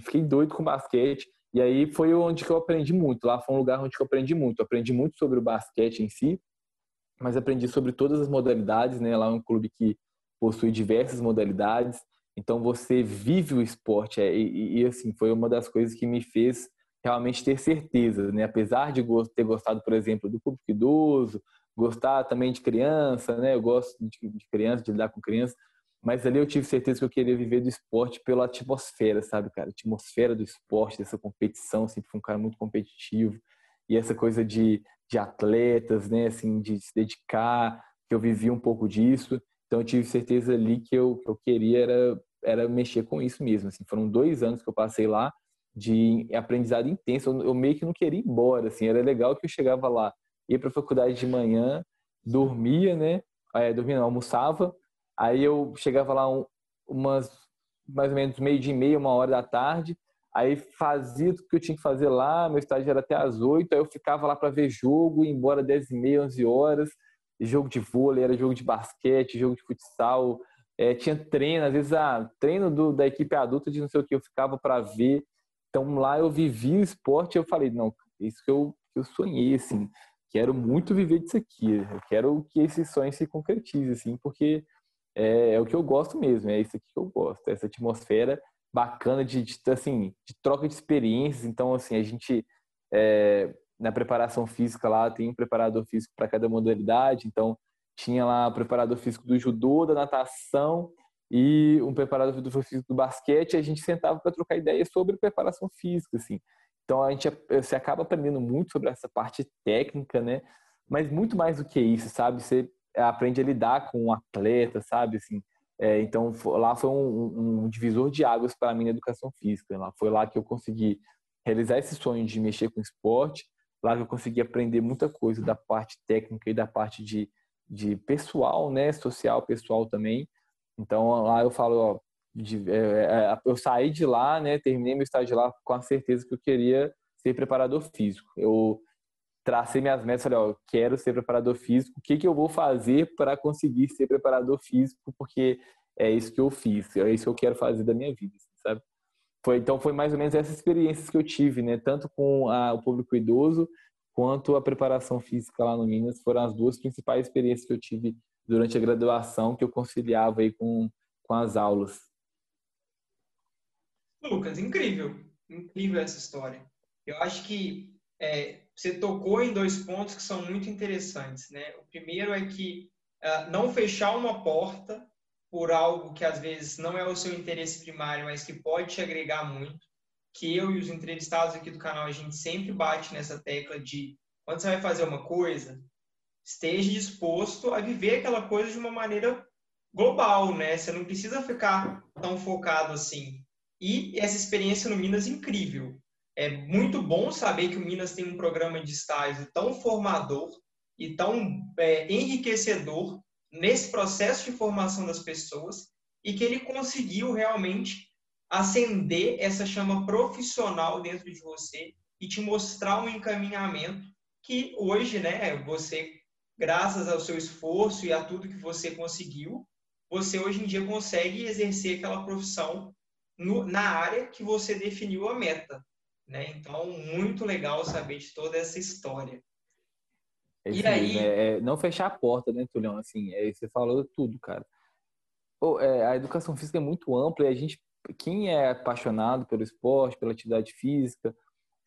Fiquei doido com basquete. E aí foi onde que eu aprendi muito. Lá foi um lugar onde eu aprendi muito. Eu aprendi muito sobre o basquete em si, mas aprendi sobre todas as modalidades, né? Lá é um clube que possui diversas modalidades. Então você vive o esporte é, e, e, assim foi uma das coisas que me fez realmente ter certeza, né? Apesar de ter gostado, por exemplo, do público idoso, gostar também de criança, né? Eu gosto de, de criança, de lidar com criança, mas ali eu tive certeza que eu queria viver do esporte pela atmosfera, sabe, cara? A atmosfera do esporte, dessa competição, sempre fui um cara muito competitivo e essa coisa de, de atletas, né? Assim, de se dedicar, que eu vivi um pouco disso. Então eu tive certeza ali que eu, que eu queria era, era mexer com isso mesmo. Assim, foram dois anos que eu passei lá de aprendizado intenso. Eu, eu meio que não queria ir embora. Assim, era legal que eu chegava lá, ia para a faculdade de manhã, dormia, né? É, dormia, não, almoçava. Aí eu chegava lá um, umas mais ou menos meio dia e meia, uma hora da tarde. Aí fazia tudo que eu tinha que fazer lá. Meu estágio era até às oito. Aí eu ficava lá para ver jogo, ia embora dez e meia, onze horas jogo de vôlei, era jogo de basquete, jogo de futsal, é, tinha treino, às vezes, ah, treino do, da equipe adulta de não sei o que, eu ficava para ver. Então lá eu vivi o esporte eu falei, não, isso que eu, eu sonhei, assim, quero muito viver disso aqui, eu quero que esse sonho se concretize, assim, porque é, é o que eu gosto mesmo, é isso aqui que eu gosto, essa atmosfera bacana de, de assim, de troca de experiências, então, assim, a gente... É, na preparação física lá tem um preparador físico para cada modalidade, então tinha lá o preparador físico do judô, da natação e um preparador físico do basquete, e a gente sentava para trocar ideias sobre preparação física, assim. Então a gente você acaba aprendendo muito sobre essa parte técnica, né? Mas muito mais do que isso, sabe? Você aprende a lidar com um atleta, sabe? Assim, é, então lá foi um, um divisor de águas para mim na educação física. Lá foi lá que eu consegui realizar esse sonho de mexer com esporte Lá eu consegui aprender muita coisa da parte técnica e da parte de, de pessoal, né? Social, pessoal também. Então lá eu falo, ó, de, é, é, é, eu saí de lá, né? Terminei meu estágio lá com a certeza que eu queria ser preparador físico. Eu tracei minhas metas, falei, ó, quero ser preparador físico. O que que eu vou fazer para conseguir ser preparador físico? Porque é isso que eu fiz, é isso que eu quero fazer da minha vida, sabe? Foi, então foi mais ou menos essas experiências que eu tive, né? Tanto com a, o público idoso quanto a preparação física lá no Minas foram as duas principais experiências que eu tive durante a graduação que eu conciliava aí com, com as aulas. Lucas, incrível, incrível essa história. Eu acho que é, você tocou em dois pontos que são muito interessantes, né? O primeiro é que uh, não fechar uma porta por algo que às vezes não é o seu interesse primário, mas que pode te agregar muito, que eu e os entrevistados aqui do canal a gente sempre bate nessa tecla de quando você vai fazer uma coisa, esteja disposto a viver aquela coisa de uma maneira global, né? Você não precisa ficar tão focado assim. E essa experiência no Minas é incrível. É muito bom saber que o Minas tem um programa de estágio tão formador e tão é, enriquecedor nesse processo de formação das pessoas e que ele conseguiu realmente acender essa chama profissional dentro de você e te mostrar um encaminhamento que hoje, né, você, graças ao seu esforço e a tudo que você conseguiu, você hoje em dia consegue exercer aquela profissão no, na área que você definiu a meta. Né? Então, muito legal saber de toda essa história. É e aí... Mesmo, é, é, não fechar a porta, né, Tulião? Assim, é, você falou tudo, cara. Pô, é, a educação física é muito ampla e a gente, quem é apaixonado pelo esporte, pela atividade física,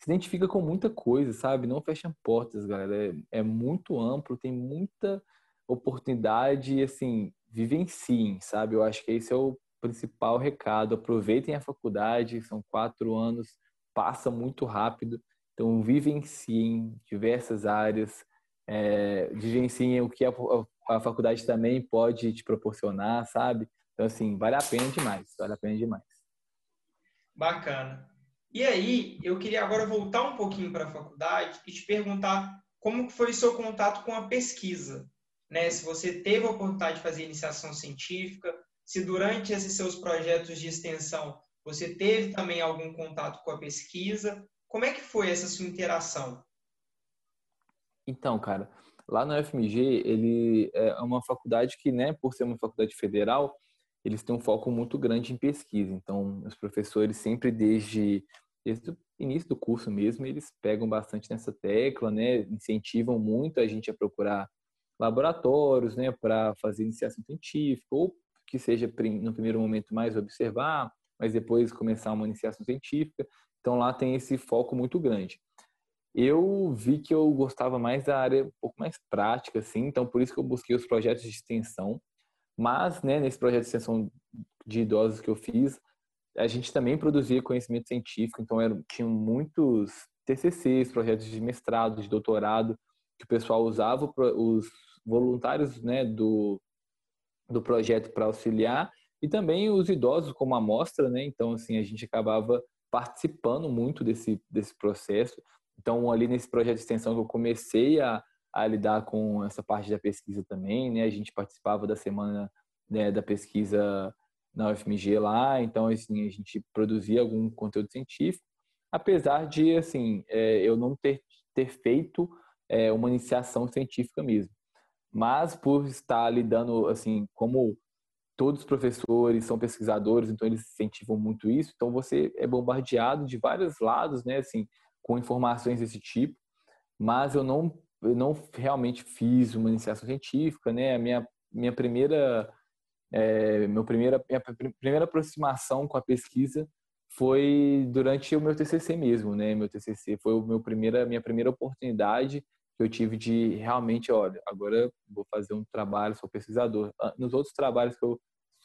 se identifica com muita coisa, sabe? Não fecha portas, galera. É, é muito amplo, tem muita oportunidade e, assim, vivenciem, sabe? Eu acho que esse é o principal recado. Aproveitem a faculdade, são quatro anos, passa muito rápido. Então, vivenciem diversas áreas, é, vivenciem o que a, a faculdade também pode te proporcionar, sabe? Então, assim, vale a pena demais, vale a pena demais. Bacana. E aí, eu queria agora voltar um pouquinho para a faculdade e te perguntar como foi o seu contato com a pesquisa, né? Se você teve a oportunidade de fazer iniciação científica, se durante esses seus projetos de extensão você teve também algum contato com a pesquisa, como é que foi essa sua interação? Então, cara, lá no FMG, ele é uma faculdade que, né, por ser uma faculdade federal, eles têm um foco muito grande em pesquisa. Então, os professores sempre desde desde o início do curso mesmo, eles pegam bastante nessa tecla, né? Incentivam muito a gente a procurar laboratórios, né, para fazer iniciação científica, ou que seja no primeiro momento mais observar, mas depois começar uma iniciação científica. Então lá tem esse foco muito grande. Eu vi que eu gostava mais da área um pouco mais prática, assim, então por isso que eu busquei os projetos de extensão. Mas, né, nesse projeto de extensão de idosos que eu fiz, a gente também produzia conhecimento científico, então eram, tinham muitos TCCs, projetos de mestrado, de doutorado, que o pessoal usava os voluntários né, do, do projeto para auxiliar e também os idosos como amostra, né? Então, assim, a gente acabava participando muito desse, desse processo. Então, ali nesse projeto de extensão que eu comecei a, a lidar com essa parte da pesquisa também, né? A gente participava da semana né, da pesquisa na UFMG lá, então, assim, a gente produzia algum conteúdo científico, apesar de, assim, é, eu não ter, ter feito é, uma iniciação científica mesmo. Mas por estar lidando, assim, como todos os professores são pesquisadores, então eles incentivam muito isso, então você é bombardeado de vários lados, né, assim, com informações desse tipo, mas eu não, eu não realmente fiz uma iniciação científica, né, a minha, minha primeira, é, meu primeira, minha primeira aproximação com a pesquisa foi durante o meu TCC mesmo, né, meu TCC foi o meu primeira, minha primeira oportunidade que eu tive de realmente, olha, agora vou fazer um trabalho, sou pesquisador. Ah, nos outros trabalhos que eu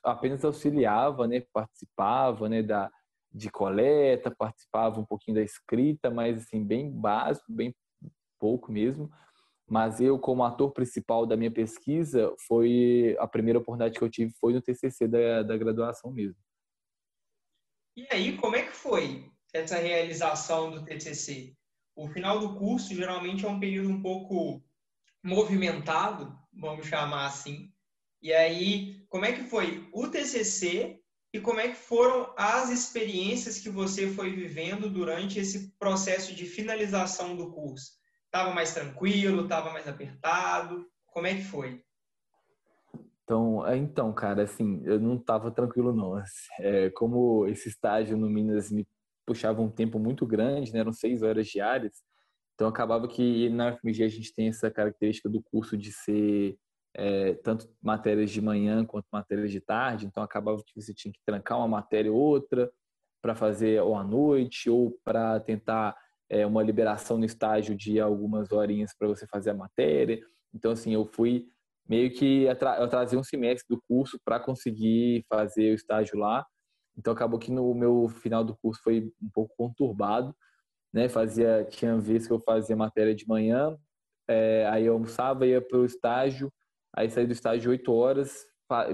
apenas auxiliava, né, participava, né, da de coleta, participava um pouquinho da escrita, mas assim bem básico, bem pouco mesmo. Mas eu, como ator principal da minha pesquisa, foi a primeira oportunidade que eu tive foi no TCC da, da graduação mesmo. E aí, como é que foi essa realização do TCC? O final do curso geralmente é um período um pouco movimentado, vamos chamar assim. E aí, como é que foi o TCC e como é que foram as experiências que você foi vivendo durante esse processo de finalização do curso? Estava mais tranquilo? Estava mais apertado? Como é que foi? Então, é, então, cara, assim, eu não estava tranquilo não. É, como esse estágio no Minas me puxava um tempo muito grande, né? eram seis horas diárias. Então acabava que na FMG a gente tem essa característica do curso de ser é, tanto matérias de manhã quanto matérias de tarde. Então acabava que você tinha que trancar uma matéria ou outra para fazer ou à noite ou para tentar é, uma liberação no estágio de algumas horinhas para você fazer a matéria. Então assim eu fui meio que eu trazia um semestre do curso para conseguir fazer o estágio lá então acabou que no meu final do curso foi um pouco conturbado, né? Fazia tinha vezes que eu fazia matéria de manhã, é, aí eu almoçava, ia para o estágio, aí saí do estágio 8 horas,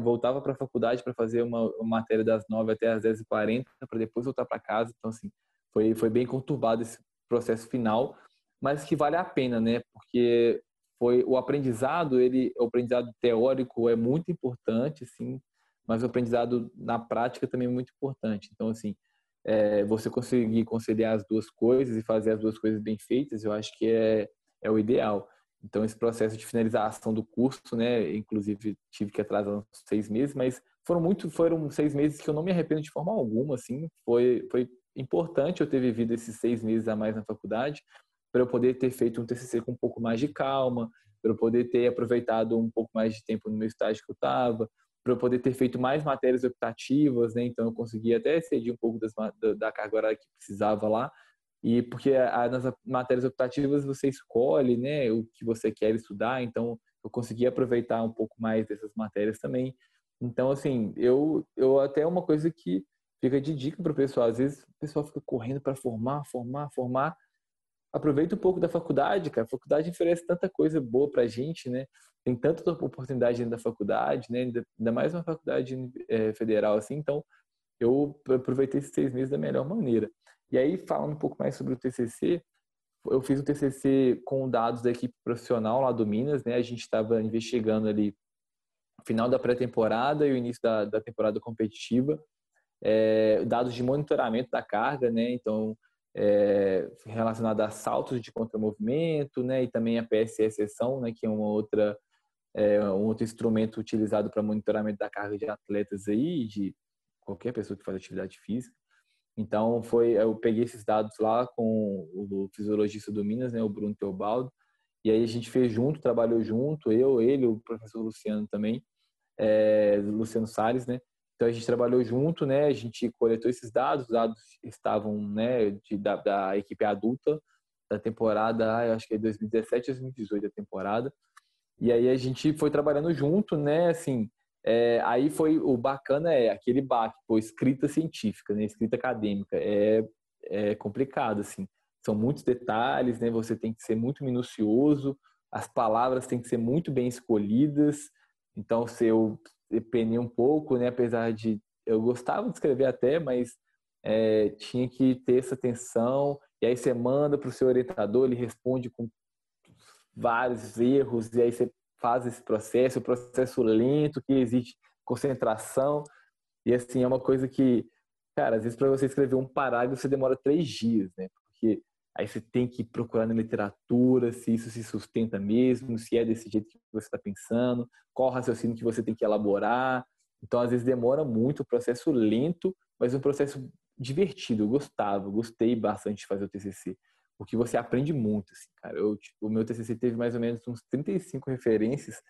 voltava para a faculdade para fazer uma, uma, matéria das 9 até as 10h40, para depois voltar para casa. Então, assim, foi, foi bem conturbado esse processo final, mas que vale a pena, né? Porque foi o aprendizado, ele, o aprendizado teórico é muito importante, assim, mas o aprendizado na prática também é muito importante. Então, assim, é, você conseguir conciliar as duas coisas e fazer as duas coisas bem feitas, eu acho que é, é o ideal. Então, esse processo de finalização do curso, né, inclusive tive que atrasar uns seis meses, mas foram muito, foram seis meses que eu não me arrependo de forma alguma, assim, foi, foi importante eu ter vivido esses seis meses a mais na faculdade para eu poder ter feito um TCC com um pouco mais de calma, para eu poder ter aproveitado um pouco mais de tempo no meu estágio que eu estava, para eu poder ter feito mais matérias optativas, né? Então eu consegui até ceder um pouco das, da, da carga horária que precisava lá. E porque a, nas matérias optativas você escolhe, né, o que você quer estudar, então eu consegui aproveitar um pouco mais dessas matérias também. Então, assim, eu, eu até uma coisa que fica de dica para o pessoal, às vezes o pessoal fica correndo para formar, formar, formar, aproveita um pouco da faculdade, cara. A faculdade oferece tanta coisa boa pra gente, né? Tem tanta oportunidade dentro da faculdade, né? Ainda mais uma faculdade é, federal assim. Então, eu aproveitei esses seis meses da melhor maneira. E aí, falando um pouco mais sobre o TCC, eu fiz um TCC com dados da equipe profissional lá do Minas, né? A gente estava investigando ali o final da pré-temporada e o início da, da temporada competitiva, é, dados de monitoramento da carga, né? Então, é, relacionada a saltos de contramovimento, né, e também a PSE sessão, né, que é uma outra é, um outro instrumento utilizado para monitoramento da carga de atletas aí, de qualquer pessoa que faz atividade física. Então, foi, eu peguei esses dados lá com o fisiologista do Minas, né, o Bruno Teobaldo, e aí a gente fez junto, trabalhou junto, eu, ele, o professor Luciano também, é, Luciano Salles, né? Então a gente trabalhou junto, né? A gente coletou esses dados, os dados estavam, né, de, da, da equipe adulta da temporada, eu acho que é 2017, 2018 a temporada. E aí a gente foi trabalhando junto, né? Assim, é, aí foi o bacana é aquele baque, pô, escrita científica, né? Escrita acadêmica é, é complicado, assim. São muitos detalhes, né? Você tem que ser muito minucioso, as palavras têm que ser muito bem escolhidas. Então, se eu penei um pouco, né? Apesar de eu gostava de escrever até, mas é, tinha que ter essa atenção. E aí você manda para o seu orientador, ele responde com vários erros, e aí você faz esse processo, o processo lento, que exige concentração. E assim, é uma coisa que, cara, às vezes para você escrever um parágrafo você demora três dias, né? Porque aí você tem que procurar na literatura se isso se sustenta mesmo, se é desse jeito que você está pensando, qual raciocínio que você tem que elaborar. Então, às vezes demora muito, processo lento, mas um processo divertido. Eu gostava, gostei bastante de fazer o TCC porque você aprende muito, assim, cara. Eu, tipo, o meu TCC teve mais ou menos uns 35 referências,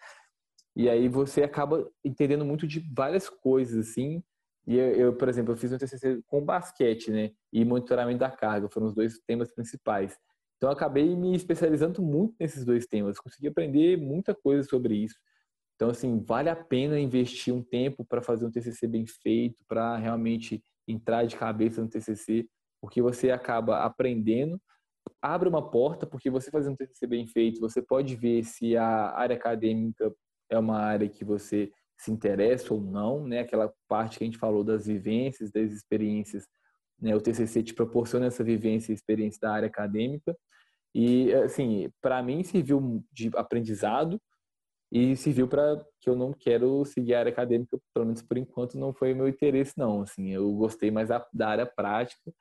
e aí você acaba entendendo muito de várias coisas, assim. E eu, eu por exemplo, eu fiz um TCC com basquete, né, e monitoramento da carga, foram os dois temas principais. Então, eu acabei me especializando muito nesses dois temas, consegui aprender muita coisa sobre isso. Então, assim, vale a pena investir um tempo para fazer um TCC bem feito, para realmente entrar de cabeça no TCC, porque você acaba aprendendo, abre uma porta, porque você fazendo um TCC bem feito, você pode ver se a área acadêmica é uma área que você se interessa ou não, né? Aquela parte que a gente falou das vivências, das experiências, né? O TCC te proporciona essa vivência e experiência da área acadêmica. E, assim, para mim serviu de aprendizado e serviu para que eu não quero seguir a área acadêmica, pelo menos por enquanto não foi o meu interesse, não. Assim, eu gostei mais da, da área prática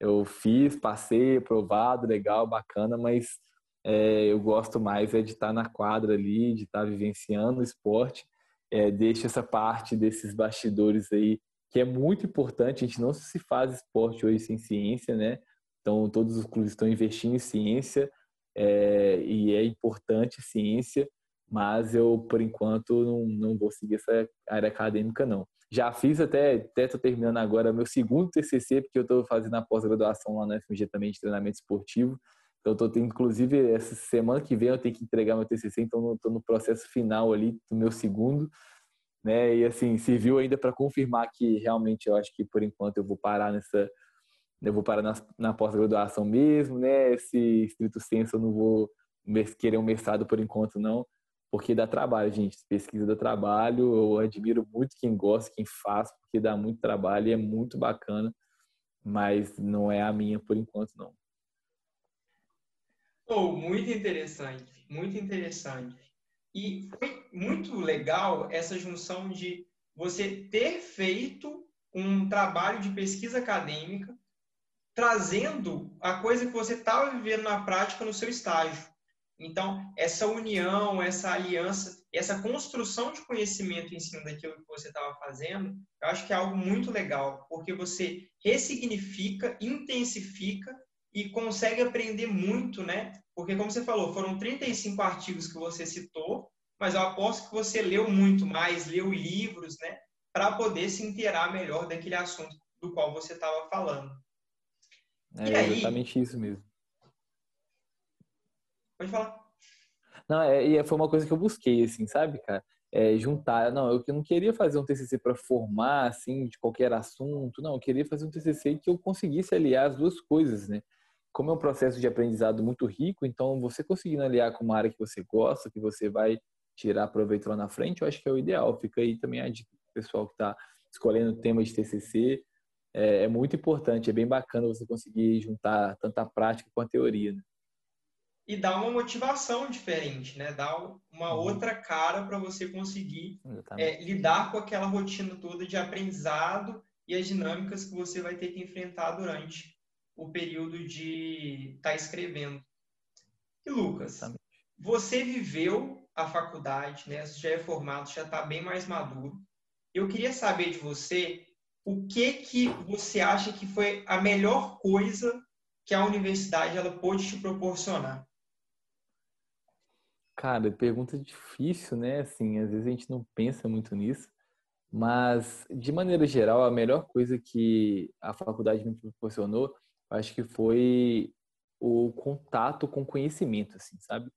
eu fiz, passei, aprovado, legal, bacana, mas é, eu gosto mais é de estar na quadra ali, de estar vivenciando o esporte. É, deixa essa parte desses bastidores aí, que é muito importante. A gente não se faz esporte hoje sem ciência, né? Então, todos os clubes estão investindo em ciência é, e é importante ciência, mas eu, por enquanto, não, não vou seguir essa área acadêmica, não. Já fiz até, até estou terminando agora meu segundo TCC, porque eu estou fazendo a pós-graduação lá na FMG também de treinamento esportivo. Então, tô inclusive, essa semana que vem eu tenho que entregar meu TCC, então estou no processo final ali do meu segundo. Né? E assim, serviu ainda para confirmar que realmente eu acho que por enquanto eu vou parar nessa. Eu vou parar na, na pós-graduação mesmo, né? Esse estrito senso eu não vou querer um mestrado por enquanto, não porque dá trabalho, gente. Pesquisa dá trabalho. Eu admiro muito quem gosta, quem faz, porque dá muito trabalho e é muito bacana, mas não é a minha por enquanto, não. Oh, muito interessante, muito interessante. E foi muito legal essa junção de você ter feito um trabalho de pesquisa acadêmica, trazendo a coisa que você estava vivendo na prática no seu estágio. Então, essa união, essa aliança, essa construção de conhecimento em cima daquilo que você estava fazendo, eu acho que é algo muito legal, porque você ressignifica, intensifica e consegue aprender muito, né? Porque, como você falou, foram 35 artigos que você citou, mas eu aposto que você leu muito mais, leu livros, né? Para poder se inteirar melhor daquele assunto do qual você estava falando. É aí, exatamente isso mesmo. Pode falar. Não, é, e foi uma coisa que eu busquei, assim, sabe, cara? É, juntar. Não, eu não queria fazer um TCC para formar, assim, de qualquer assunto. Não, eu queria fazer um TCC que eu conseguisse aliar as duas coisas, né? Como é um processo de aprendizado muito rico, então você conseguindo aliar com uma área que você gosta, que você vai tirar proveito lá na frente, eu acho que é o ideal. Fica aí também a dica pro pessoal que está escolhendo o tema de TCC. É, é muito importante, é bem bacana você conseguir juntar tanto a prática com a teoria, né? E dá uma motivação diferente, né? Dá uma uhum. outra cara para você conseguir é, lidar com aquela rotina toda de aprendizado e as dinâmicas que você vai ter que enfrentar durante o período de estar tá escrevendo. E Lucas, Exatamente. você viveu a faculdade, né? Você já é formado, já está bem mais maduro. Eu queria saber de você o que que você acha que foi a melhor coisa que a universidade ela pôde te proporcionar? Cara, pergunta difícil, né? Assim, às vezes a gente não pensa muito nisso, mas de maneira geral, a melhor coisa que a faculdade me proporcionou, acho que foi o contato com conhecimento, assim, sabe?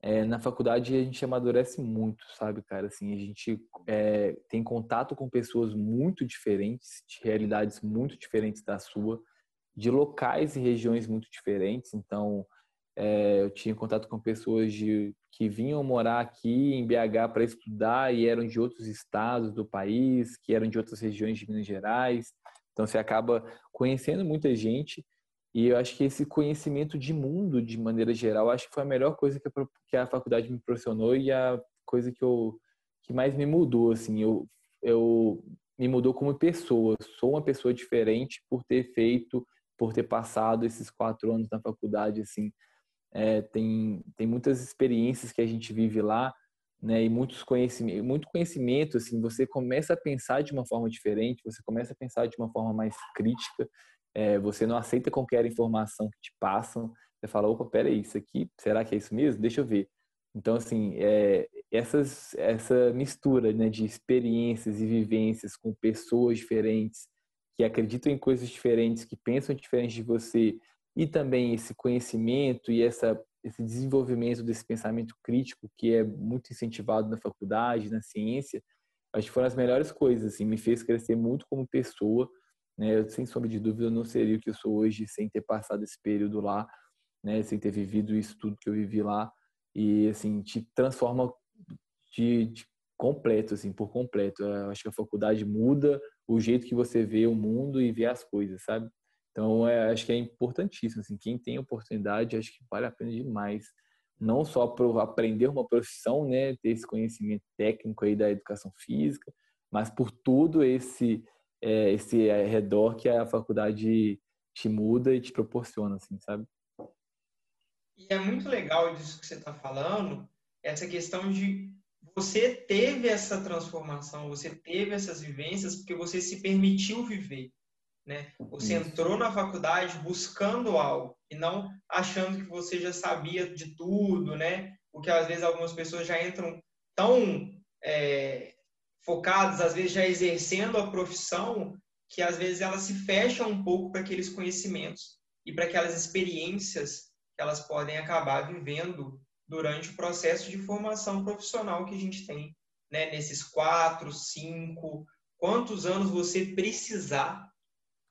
É, na faculdade a gente amadurece muito, sabe, cara? Assim, a gente é, tem contato com pessoas muito diferentes, de realidades muito diferentes da sua, de locais e regiões muito diferentes. Então, é, eu tinha contato com pessoas de, que vinham morar aqui em BH para estudar e eram de outros estados do país, que eram de outras regiões de Minas Gerais. Então, você acaba conhecendo muita gente e eu acho que esse conhecimento de mundo, de maneira geral, acho que foi a melhor coisa que a, que a faculdade me proporcionou e a coisa que eu que mais me mudou, assim, eu, eu me mudou como pessoa. Sou uma pessoa diferente por ter feito, por ter passado esses quatro anos na faculdade, assim. É, tem, tem muitas experiências que a gente vive lá, né, e muitos conhecimento, muito conhecimento, assim, você começa a pensar de uma forma diferente, você começa a pensar de uma forma mais crítica, é, você não aceita qualquer informação que te passam. Você fala, opa, peraí, isso aqui, será que é isso mesmo? Deixa eu ver. Então, assim, é, essas, essa mistura né, de experiências e vivências com pessoas diferentes, que acreditam em coisas diferentes, que pensam diferente de você, e também esse conhecimento e essa, esse desenvolvimento desse pensamento crítico, que é muito incentivado na faculdade, na ciência, acho que foram as melhores coisas. Assim, me fez crescer muito como pessoa, né? Eu, sem sombra de dúvida, eu não seria o que eu sou hoje sem ter passado esse período lá, né? Sem ter vivido isso tudo que eu vivi lá e assim te transforma de, de completo, assim, por completo. Eu acho que a faculdade muda o jeito que você vê o mundo e vê as coisas, sabe? Então, é, acho que é importantíssimo, assim, quem tem oportunidade, acho que vale a pena demais. Não só para aprender uma profissão, né, ter esse conhecimento técnico aí da educação física, mas por todo esse é, esse redor que a faculdade te muda e te proporciona, assim, sabe? E é muito legal disso que você está falando, essa questão de você teve essa transformação, você teve essas vivências porque você se permitiu viver, né? Você Isso. entrou na faculdade buscando algo e não achando que você já sabia de tudo, né? Porque às vezes algumas pessoas já entram tão é, focadas, às vezes já exercendo a profissão, que às vezes elas se fecham um pouco para aqueles conhecimentos e para aquelas experiências que elas podem acabar vivendo durante o processo de formação profissional que a gente tem, né? Nesses quatro, cinco, quantos anos você precisar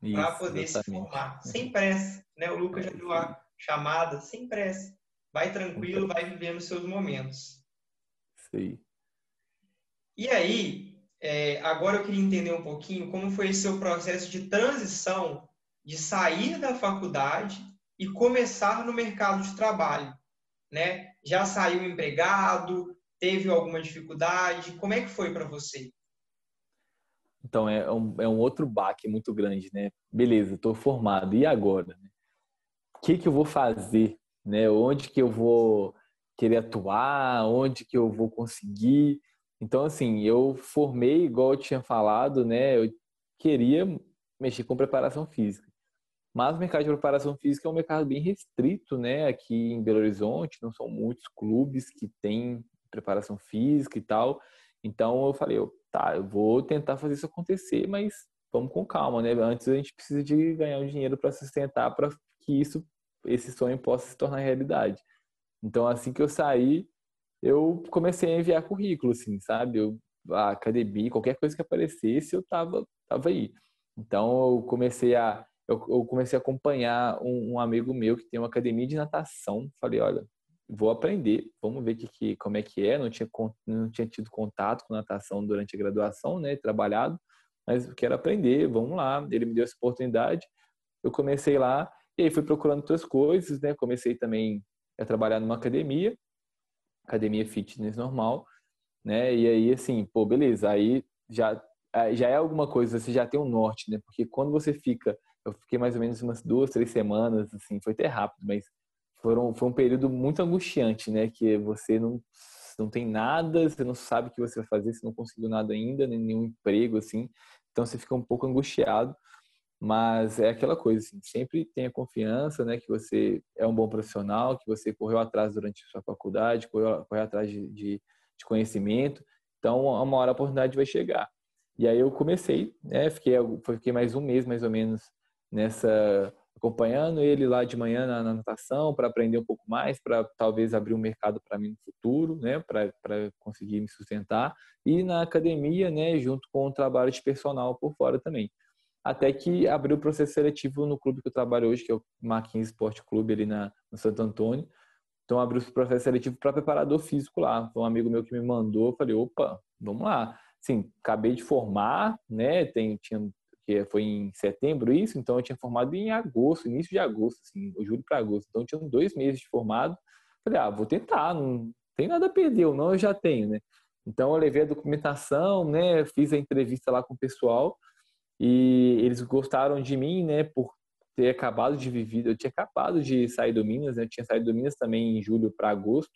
para poder exatamente. se formar, sem pressa, né? O Lucas já deu a chamada, sem pressa, vai tranquilo, vai vivendo seus momentos. Sim. E aí, é, agora eu queria entender um pouquinho como foi esse seu processo de transição de sair da faculdade e começar no mercado de trabalho, né? Já saiu empregado? Teve alguma dificuldade? Como é que foi para você? Então, é um, é um outro baque muito grande, né? Beleza, estou formado, e agora? O que, que eu vou fazer? Né? Onde que eu vou querer atuar? Onde que eu vou conseguir? Então, assim, eu formei, igual eu tinha falado, né? Eu queria mexer com preparação física. Mas o mercado de preparação física é um mercado bem restrito, né? Aqui em Belo Horizonte, não são muitos clubes que têm preparação física e tal. Então eu falei, tá, eu vou tentar fazer isso acontecer, mas vamos com calma, né? Antes a gente precisa de ganhar um dinheiro para sustentar para que isso, esse sonho possa se tornar realidade. Então assim que eu saí, eu comecei a enviar currículo, assim, sabe? Eu, a academia, qualquer coisa que aparecesse, eu tava, tava aí. Então eu comecei a eu, comecei a acompanhar um, amigo meu que tem uma academia de natação. Falei, olha, vou aprender, vamos ver que, que, como é que é. Não tinha, não tinha tido contato com natação durante a graduação, né? Trabalhado, mas quero aprender, vamos lá. Ele me deu essa oportunidade. Eu comecei lá e aí fui procurando outras coisas, né? Comecei também a trabalhar numa academia academia fitness normal, né? E aí, assim, pô, beleza, aí já, já é alguma coisa, você já tem um norte, né? Porque quando você fica, eu fiquei mais ou menos umas duas, três semanas, assim, foi até rápido, mas foram, foi um período muito angustiante, né? Que você não, não tem nada, você não sabe o que você vai fazer, você não conseguiu nada ainda, nenhum emprego, assim. então você fica um pouco angustiado, mas é aquela coisa, assim, sempre tenha confiança, né, que você é um bom profissional, que você correu atrás durante sua faculdade, correu, correu atrás de, de, de conhecimento, então uma hora a oportunidade vai chegar. E aí eu comecei, né, fiquei, fiquei mais um mês mais ou menos nessa acompanhando ele lá de manhã na, na natação para aprender um pouco mais, para talvez abrir um mercado para mim no futuro, né, para conseguir me sustentar e na academia, né, junto com o trabalho de personal por fora também até que abriu o processo seletivo no clube que eu trabalho hoje, que é o Marquinhos Esporte Clube ali na, no Santo Antônio. Então abriu o processo seletivo para preparador físico lá. Um amigo meu que me mandou, falei, opa, vamos lá. Sim, acabei de formar, né? Tem, tinha, foi em setembro isso, então eu tinha formado em agosto, início de agosto, assim, julho para agosto. Então tinha dois meses de formado. Falei, ah, vou tentar, não tem nada a perder, não eu já tenho, né? Então eu levei a documentação, né? Fiz a entrevista lá com o pessoal e eles gostaram de mim, né, por ter acabado de viver, eu tinha acabado de sair do Minas, né, eu tinha saído do Minas também em julho para agosto,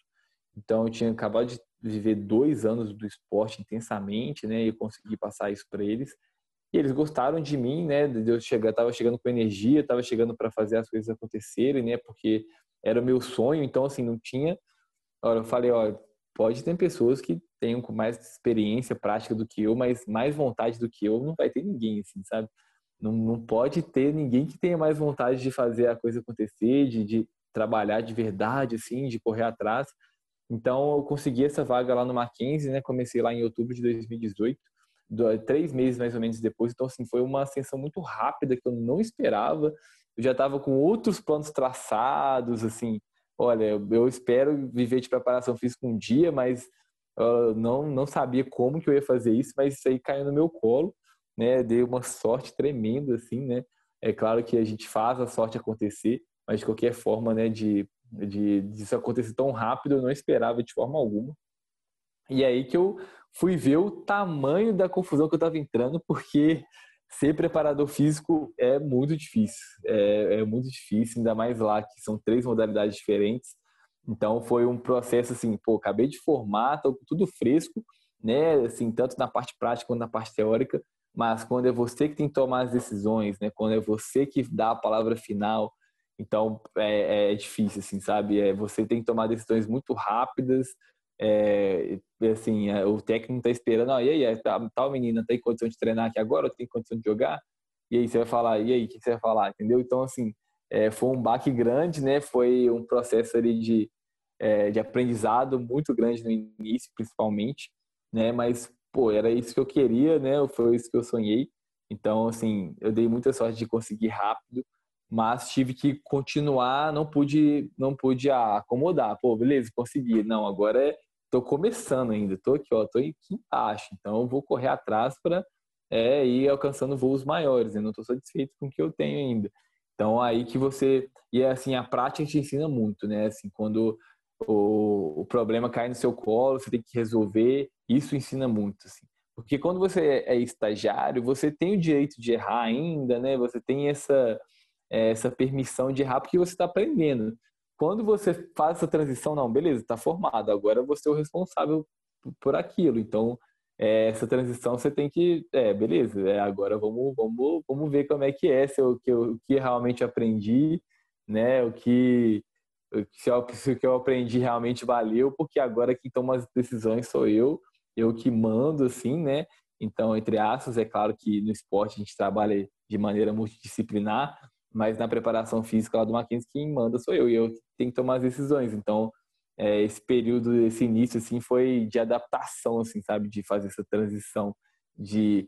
então eu tinha acabado de viver dois anos do esporte intensamente, né, e eu consegui passar isso para eles. E eles gostaram de mim, né, de eu chegar, tava chegando com energia, tava chegando para fazer as coisas acontecerem, né, porque era o meu sonho, então assim, não tinha, olha, eu falei, olha, pode ter pessoas que tenham com mais experiência prática do que eu, mas mais vontade do que eu, não vai ter ninguém, assim, sabe? Não, não pode ter ninguém que tenha mais vontade de fazer a coisa acontecer, de, de trabalhar de verdade, assim, de correr atrás. Então, eu consegui essa vaga lá no Mackenzie, né? Comecei lá em outubro de 2018, três meses mais ou menos depois. Então, assim, foi uma ascensão muito rápida que eu não esperava. Eu já estava com outros planos traçados, assim. Olha, eu espero viver de preparação física um dia, mas uh, não, não sabia como que eu ia fazer isso, mas isso aí caiu no meu colo, né? Deu uma sorte tremenda, assim, né? É claro que a gente faz a sorte acontecer, mas de qualquer forma, né, de, de, de isso acontecer tão rápido, eu não esperava de forma alguma. E aí que eu fui ver o tamanho da confusão que eu estava entrando, porque ser preparador físico é muito difícil. É, é, muito difícil, ainda mais lá que são três modalidades diferentes. Então foi um processo assim, pô, acabei de formar, tô tudo fresco, né? Assim, tanto na parte prática quanto na parte teórica, mas quando é você que tem que tomar as decisões, né? Quando é você que dá a palavra final, então é, é difícil, assim, sabe? É, você tem que tomar decisões muito rápidas. É, assim, é, o técnico está esperando, ah, e aí, é, tá, tal menina tem condição de treinar aqui agora, tem condição de jogar? E aí você vai falar, e aí, o que você vai falar? Entendeu? Então, assim, é, foi um baque grande, né? Foi um processo ali de é, de aprendizado muito grande no início, principalmente, né? Mas, pô, era isso que eu queria, né? Foi isso que eu sonhei. Então, assim, eu dei muita sorte de conseguir rápido, mas tive que continuar, não pude, não pude acomodar. Pô, beleza, consegui. Não, agora é, tô começando ainda, tô aqui, ó, tô aqui embaixo. Então, vou correr atrás para é, ir alcançando voos maiores. Eu não estou satisfeito com o que eu tenho ainda. Então, aí que você. E assim, a prática te ensina muito, né? Assim, quando o, o problema cai no seu colo, você tem que resolver. Isso ensina muito, assim. Porque quando você é estagiário, você tem o direito de errar ainda, né? Você tem essa, essa permissão de errar porque você está aprendendo. Quando você faz essa transição, não, beleza, está formado, agora você é o responsável por aquilo. Então, é, essa transição você tem que, é, beleza, é, agora vamos, vamos, vamos ver como é que é, se eu, que eu, o que realmente aprendi, né? O que se, eu, se o que eu aprendi realmente valeu, porque agora quem toma as decisões sou eu, eu que mando, assim, né? Então, entre aspas, é claro que no esporte a gente trabalha de maneira multidisciplinar, mas na preparação física lá do Mackenzie, quem manda sou eu, e eu tenho que tomar as decisões. Então, é, esse período, esse início, assim, foi de adaptação, assim, sabe? De fazer essa transição de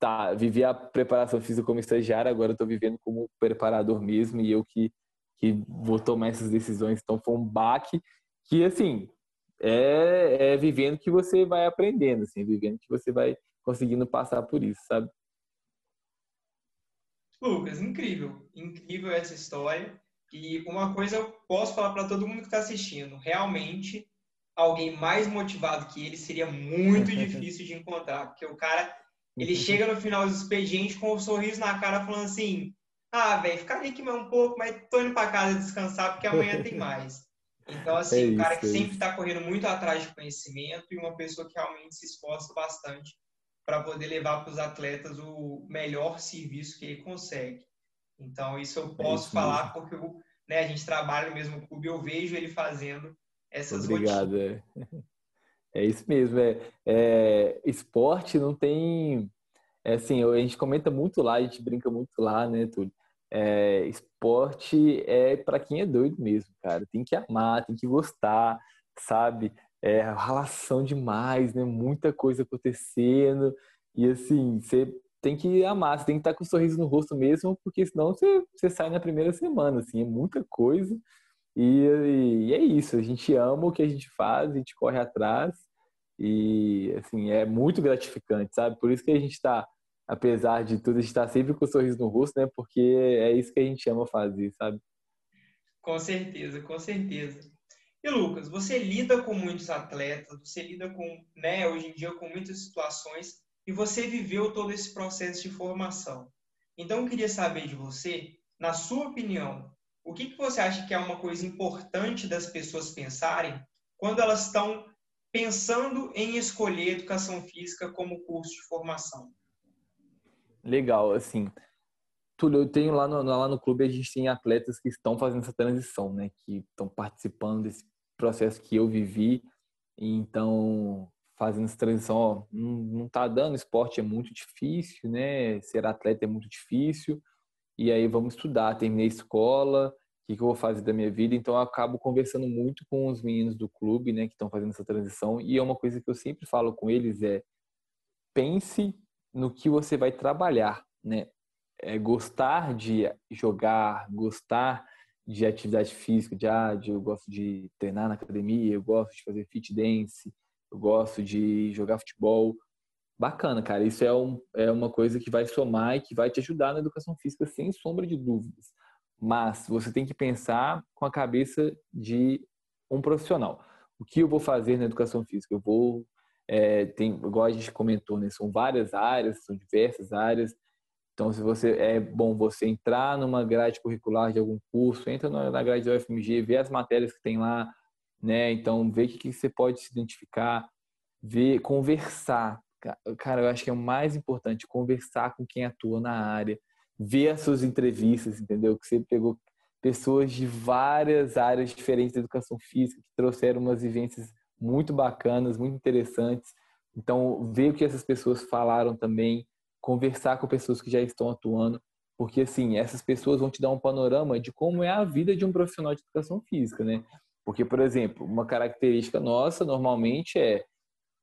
tá, viver a preparação física como estagiário, agora eu tô vivendo como preparador mesmo, e eu que que vou tomar essas decisões. Então foi um baque que, assim, é, é vivendo que você vai aprendendo, assim, vivendo que você vai conseguindo passar por isso, sabe? Lucas, incrível, incrível essa história. E uma coisa eu posso falar para todo mundo que está assistindo: realmente, alguém mais motivado que ele seria muito difícil de encontrar, porque o cara ele chega no final do expediente com um sorriso na cara, falando assim: ah, velho, ficaria aqui mais um pouco, mas tô indo para casa descansar porque amanhã tem mais. Então, assim, é isso, um cara que é sempre está correndo muito atrás de conhecimento e uma pessoa que realmente se esforça bastante para poder levar para os atletas o melhor serviço que ele consegue. Então, isso eu é posso é isso falar porque eu, né, a gente trabalha no mesmo clube, eu vejo ele fazendo essas Obrigado, rotinas. É. é isso mesmo. É, é, esporte não tem. É assim, a gente comenta muito lá, a gente brinca muito lá, né, Túlio? É, esporte é para quem é doido mesmo, cara. Tem que amar, tem que gostar, sabe? É relação demais, né? Muita coisa acontecendo. E assim, você tem que amar, você tem que estar com um sorriso no rosto mesmo, porque senão você, você sai na primeira semana, assim, é muita coisa. E, e, é isso, a gente ama o que a gente faz, a gente corre atrás e, assim, é muito gratificante, sabe? Por isso que a gente está, apesar de tudo, a gente está sempre com um sorriso no rosto, né? Porque é isso que a gente ama fazer, sabe? Com certeza, com certeza. E Lucas, você lida com muitos atletas, você lida com, né, hoje em dia com muitas situações e você viveu todo esse processo de formação. Então, eu queria saber de você, na sua opinião, o que, que você acha que é uma coisa importante das pessoas pensarem quando elas estão pensando em escolher educação física como curso de formação? Legal, assim, Túlio, eu tenho lá no, lá no clube, a gente tem atletas que estão fazendo essa transição, né? Que estão participando desse processo que eu vivi. Então, fazendo essa transição, ó, não, não tá dando, esporte é muito difícil, né? Ser atleta é muito difícil. E aí vamos estudar, terminei a escola, o que, que eu vou fazer da minha vida? Então eu acabo conversando muito com os meninos do clube, né, que estão fazendo essa transição. E é uma coisa que eu sempre falo com eles é pense no que você vai trabalhar, né? É gostar de jogar, gostar de atividade física, de, de eu gosto de treinar na academia, eu gosto de fazer fit dance, eu gosto de jogar futebol. Bacana, cara. Isso é, um, é uma coisa que vai somar e que vai te ajudar na educação física, sem sombra de dúvidas. Mas você tem que pensar com a cabeça de um profissional. O que eu vou fazer na educação física? Eu vou. É, tem, igual a gente comentou, né? são várias áreas, são diversas áreas. Então, se você é bom você entrar numa grade curricular de algum curso, entra na grade da UFMG, vê as matérias que tem lá, né? Então, vê o que, que você pode se identificar, ver, conversar. Cara, eu acho que é o mais importante, conversar com quem atua na área, ver as suas entrevistas, entendeu? Que você pegou pessoas de várias áreas diferentes da educação física que trouxeram umas vivências muito bacanas, muito interessantes. Então, ver o que essas pessoas falaram também, conversar com pessoas que já estão atuando, porque assim, essas pessoas vão te dar um panorama de como é a vida de um profissional de educação física, né? Porque, por exemplo, uma característica nossa normalmente é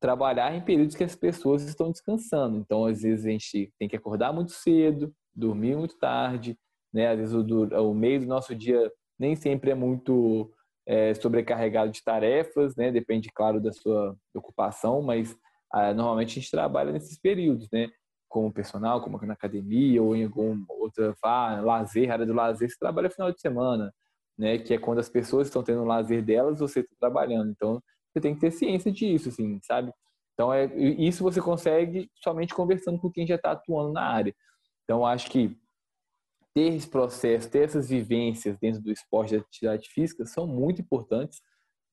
trabalhar em períodos que as pessoas estão descansando. Então, às vezes a gente tem que acordar muito cedo, dormir muito tarde, né? Às vezes o, o meio do nosso dia nem sempre é muito é, sobrecarregado de tarefas, né? Depende, claro, da sua ocupação, mas ah, normalmente a gente trabalha nesses períodos, né? Como personal, como na academia ou em alguma outra ah, lazer, área do lazer, você trabalha final de semana, né? Que é quando as pessoas estão tendo o lazer delas, você está trabalhando. Então, você tem que ter ciência disso, assim, sabe? Então, é, isso você consegue somente conversando com quem já está atuando na área. Então, acho que ter esse processo, ter essas vivências dentro do esporte de atividade física são muito importantes,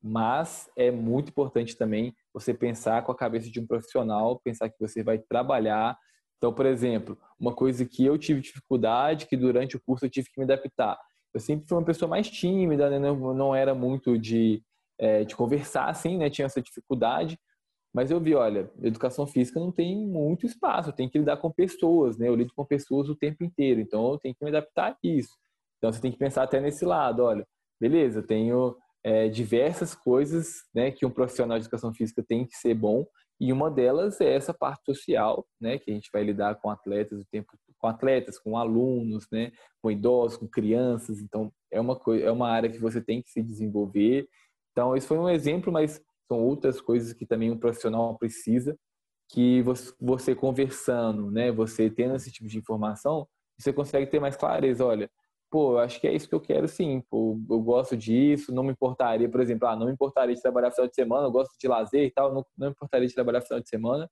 mas é muito importante também você pensar com a cabeça de um profissional, pensar que você vai trabalhar então, por exemplo, uma coisa que eu tive dificuldade, que durante o curso eu tive que me adaptar. Eu sempre fui uma pessoa mais tímida, né? não, não era muito de, é, de conversar assim, né? Tinha essa dificuldade. Mas eu vi, olha, educação física não tem muito espaço, tenho que lidar com pessoas, né? Eu lido com pessoas o tempo inteiro, então eu tenho que me adaptar a isso. Então você tem que pensar até nesse lado, olha, beleza, tenho é, diversas coisas né, que um profissional de educação física tem que ser bom, e uma delas é essa parte social, né, que a gente vai lidar com atletas o tempo com atletas, com alunos, né, com idosos, com crianças. Então é uma coisa, é uma área que você tem que se desenvolver. Então esse foi um exemplo, mas são outras coisas que também um profissional precisa que você conversando, né, você tendo esse tipo de informação, você consegue ter mais clareza, olha, pô, eu acho que é isso que eu quero sim, pô, eu gosto disso, não me importaria, por exemplo, ah, não me importaria de trabalhar final de semana, eu gosto de lazer e tal, não, não me importaria de trabalhar final de semana,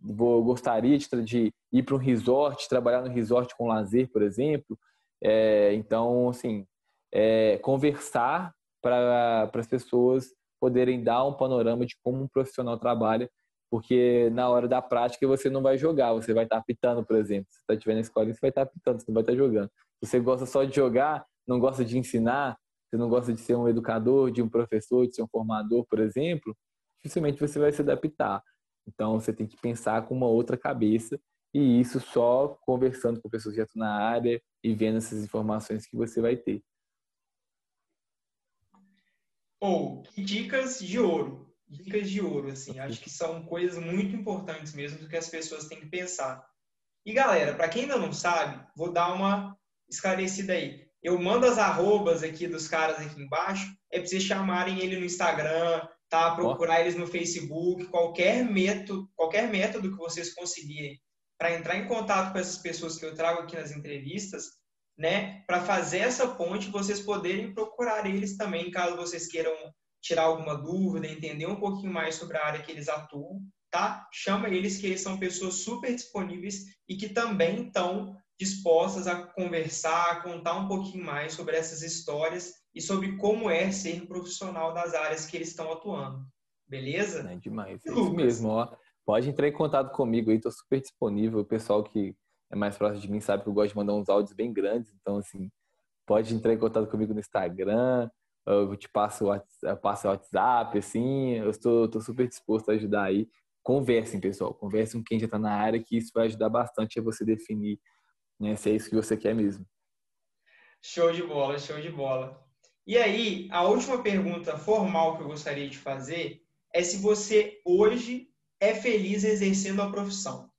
vou, gostaria de, de ir para um resort, trabalhar no resort com lazer, por exemplo, é, então, assim, é, conversar para as pessoas poderem dar um panorama de como um profissional trabalha, porque na hora da prática você não vai jogar, você vai estar tá apitando, por exemplo. Se você estiver na escola, você vai estar tá apitando, você não vai estar tá jogando. Você gosta só de jogar, não gosta de ensinar, você não gosta de ser um educador, de um professor, de ser um formador, por exemplo, dificilmente você vai se adaptar. Então você tem que pensar com uma outra cabeça e isso só conversando com pessoas que já estão na área e vendo essas informações que você vai ter. Ou, oh, dicas de ouro. Dicas de ouro, assim. Acho que são coisas muito importantes mesmo que as pessoas têm que pensar. E galera, para quem ainda não sabe, vou dar uma esclarecida aí. Eu mando as arrobas aqui dos caras aqui embaixo, é para vocês chamarem ele no Instagram, tá? Procurar oh. eles no Facebook, qualquer método, qualquer método que vocês conseguirem para entrar em contato com essas pessoas que eu trago aqui nas entrevistas, né? Para fazer essa ponte, vocês poderem procurar eles também, caso vocês queiram tirar alguma dúvida, entender um pouquinho mais sobre a área que eles atuam, tá? Chama eles que eles são pessoas super disponíveis e que também estão dispostas a conversar, a contar um pouquinho mais sobre essas histórias e sobre como é ser profissional das áreas que eles estão atuando. Beleza? É demais. É isso mesmo, ó. Pode entrar em contato comigo aí, tô super disponível. O pessoal que é mais próximo de mim sabe que eu gosto de mandar uns áudios bem grandes, então assim, pode entrar em contato comigo no Instagram, eu te passo o passo o WhatsApp, assim, eu estou tô super disposto a ajudar aí. Conversem, pessoal, conversem com quem já está na área, que isso vai ajudar bastante a você definir né, se é isso que você quer mesmo. Show de bola, show de bola. E aí, a última pergunta formal que eu gostaria de fazer é se você hoje é feliz exercendo a profissão.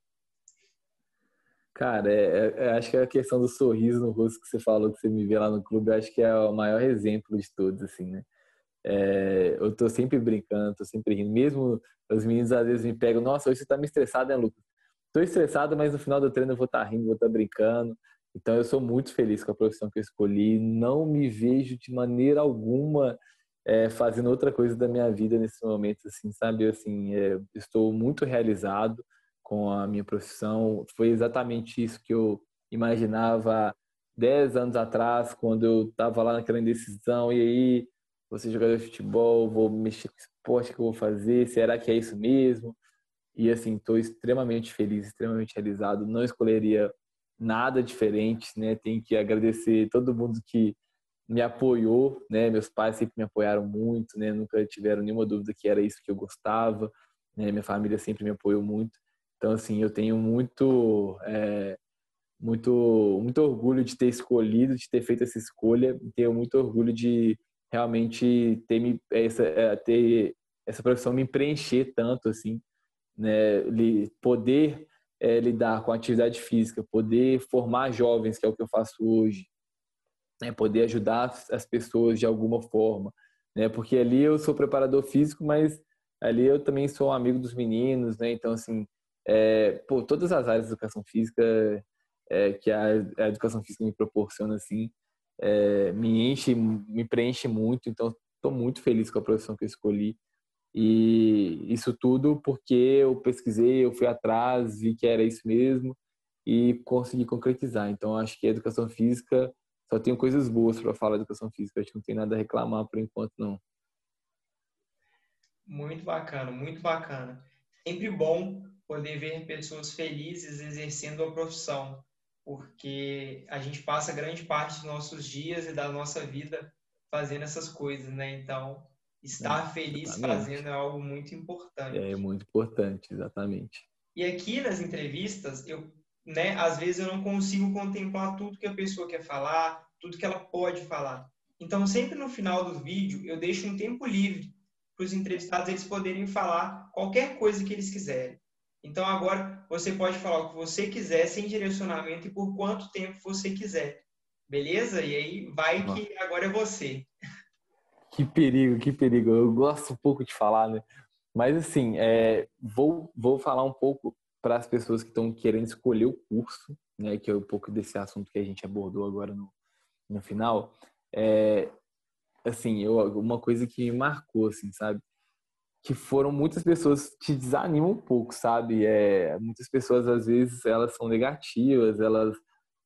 Cara, é, é, é, acho que é a questão do sorriso no rosto que você falou, que você me vê lá no clube, acho que é o maior exemplo de todos, assim, né? É, eu tô sempre brincando, tô sempre rindo. Mesmo os meninos às vezes me pegam, nossa, hoje você tá me estressado, né, Lucas? Tô estressado, mas no final do treino eu vou estar tá rindo, vou estar tá brincando. Então eu sou muito feliz com a profissão que eu escolhi. Não me vejo de maneira alguma é, fazendo outra coisa da minha vida nesse momento, assim, sabe? Assim, é, estou muito realizado com a minha profissão. Foi exatamente isso que eu imaginava dez anos atrás, quando eu estava lá naquela indecisão. E aí, você jogador de futebol, vou mexer com esporte que eu vou fazer? Será que é isso mesmo? E assim, estou extremamente feliz, extremamente realizado. Não escolheria nada diferente, né? Tenho que agradecer todo mundo que me apoiou, né? Meus pais sempre me apoiaram muito, né? Nunca tiveram nenhuma dúvida que era isso que eu gostava, né? Minha família sempre me apoiou muito. Então, assim, eu tenho muito, é, muito, muito orgulho de ter escolhido, de ter feito essa escolha. Tenho muito orgulho de realmente ter me essa é, ter essa profissão me preencher tanto, assim, né? Poder é, lidar com a atividade física, poder formar jovens, que é o que eu faço hoje, né, poder ajudar as pessoas de alguma forma, né, porque ali eu sou preparador físico, mas ali eu também sou amigo dos meninos, né, então assim, é, todas as áreas de educação física é, que a, a, educação física me proporciona assim, é, me enche, me preenche muito, então estou muito feliz com a profissão que eu escolhi e isso tudo porque eu pesquisei, eu fui atrás, vi que era isso mesmo e consegui concretizar. Então acho que a educação física só tenho coisas boas para falar de educação física. Acho que não tem nada a reclamar por enquanto, não. Muito bacana, muito bacana. Sempre bom poder ver pessoas felizes exercendo a profissão, porque a gente passa grande parte dos nossos dias e da nossa vida fazendo essas coisas, né? Então, estar é, feliz fazendo é algo muito importante. É muito importante, exatamente. E aqui nas entrevistas, eu né, às vezes eu não consigo contemplar tudo que a pessoa quer falar, tudo que ela pode falar. Então, sempre no final do vídeo, eu deixo um tempo livre para os entrevistados eles poderem falar qualquer coisa que eles quiserem. Então, agora você pode falar o que você quiser, sem direcionamento e por quanto tempo você quiser. Beleza? E aí vai que agora é você. Que perigo, que perigo. Eu gosto um pouco de falar, né? Mas assim, é, vou, vou falar um pouco para as pessoas que estão querendo escolher o curso, né, que é um pouco desse assunto que a gente abordou agora no, no final, é, assim, eu, uma coisa que me marcou, assim, sabe? Que foram muitas pessoas te desanimam um pouco, sabe? É, muitas pessoas, às vezes, elas são negativas, elas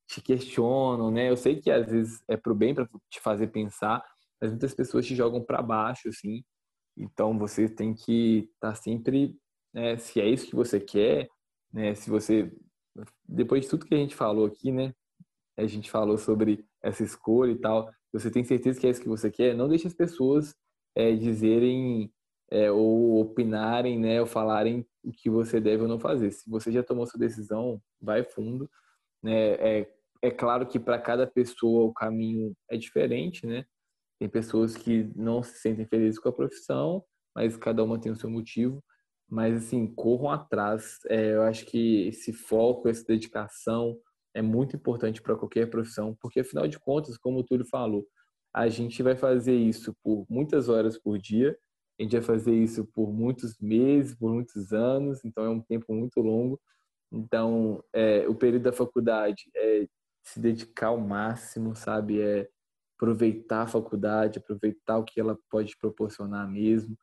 te questionam, né? Eu sei que às vezes é pro bem para te fazer pensar, mas muitas pessoas te jogam para baixo, assim. Então você tem que estar tá sempre né, se é isso que você quer, né, se você depois de tudo que a gente falou aqui, né, a gente falou sobre essa escolha e tal, você tem certeza que é isso que você quer, não deixe as pessoas é, dizerem é, ou opinarem, né, ou falarem o que você deve ou não fazer. Se você já tomou sua decisão, vai fundo. Né? É, é claro que para cada pessoa o caminho é diferente, né? Tem pessoas que não se sentem felizes com a profissão, mas cada uma tem o seu motivo. Mas, assim, corram atrás. É, eu acho que esse foco, essa dedicação é muito importante para qualquer profissão, porque, afinal de contas, como o Túlio falou, a gente vai fazer isso por muitas horas por dia, a gente vai fazer isso por muitos meses, por muitos anos, então é um tempo muito longo. Então, é, o período da faculdade é se dedicar ao máximo, sabe? É aproveitar a faculdade, aproveitar o que ela pode proporcionar mesmo,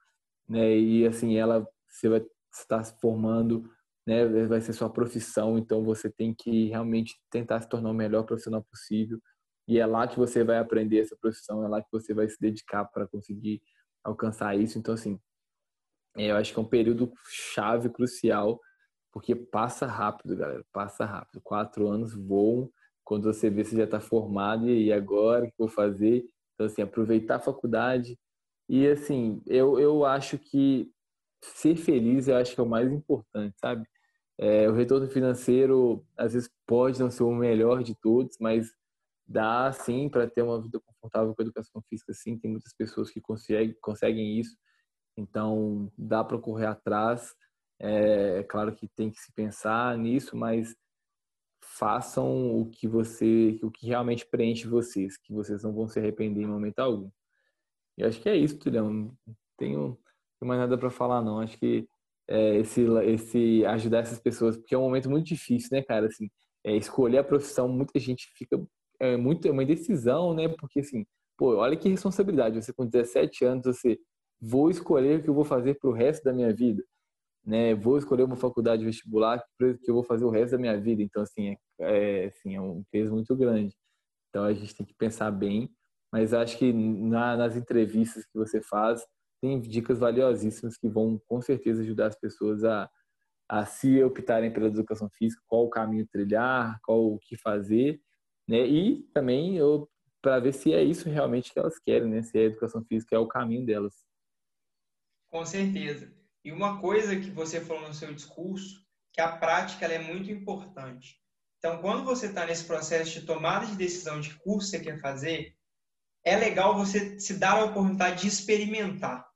né? E assim, ela você vai estar se formando, né? Vai ser sua profissão, então você tem que realmente tentar se tornar o melhor profissional possível. E é lá que você vai aprender essa profissão, é lá que você vai se dedicar para conseguir alcançar isso. Então, assim, eu acho que é um período chave, crucial, porque passa rápido, galera, passa rápido. Quatro anos voam quando você vê se já está formado e agora o que vou fazer. Então, assim, aproveitar a faculdade. E, assim, eu, eu acho que ser feliz eu acho que é o mais importante, sabe? É, o retorno financeiro às vezes pode não ser o melhor de todos, mas dá sim para ter uma vida confortável com a educação física, sim. Tem muitas pessoas que conseguem, conseguem isso, então dá para correr atrás. É, é, claro que tem que se pensar nisso, mas façam o que você, o que realmente preenche vocês, que vocês não vão se arrepender em momento algum. E acho que é isso, Tulhão. Não tenho, mais nada para falar, não. Acho que é, esse, esse ajudar essas pessoas, porque é um momento muito difícil, né, cara? Assim, é, escolher a profissão, muita gente fica é muito é uma indecisão, né? Porque assim, pô, olha que responsabilidade. Você com 17 anos, você vou escolher o que eu vou fazer para o resto da minha vida, né? Vou escolher uma faculdade vestibular que eu vou fazer o resto da minha vida. Então assim, é, é, assim, é um peso muito grande. Então a gente tem que pensar bem. Mas acho que na, nas entrevistas que você faz tem dicas valiosíssimas que vão com certeza ajudar as pessoas a, a se optarem pela educação física, qual o caminho trilhar, qual o que fazer né? E também eu para ver se é isso realmente que elas querem, né? Se a educação física é o caminho delas. Com certeza. E uma coisa que você falou no seu discurso, que a prática é muito importante. Então, quando você está nesse processo de tomada de decisão de curso que você quer fazer, é legal você se dar a oportunidade de experimentar,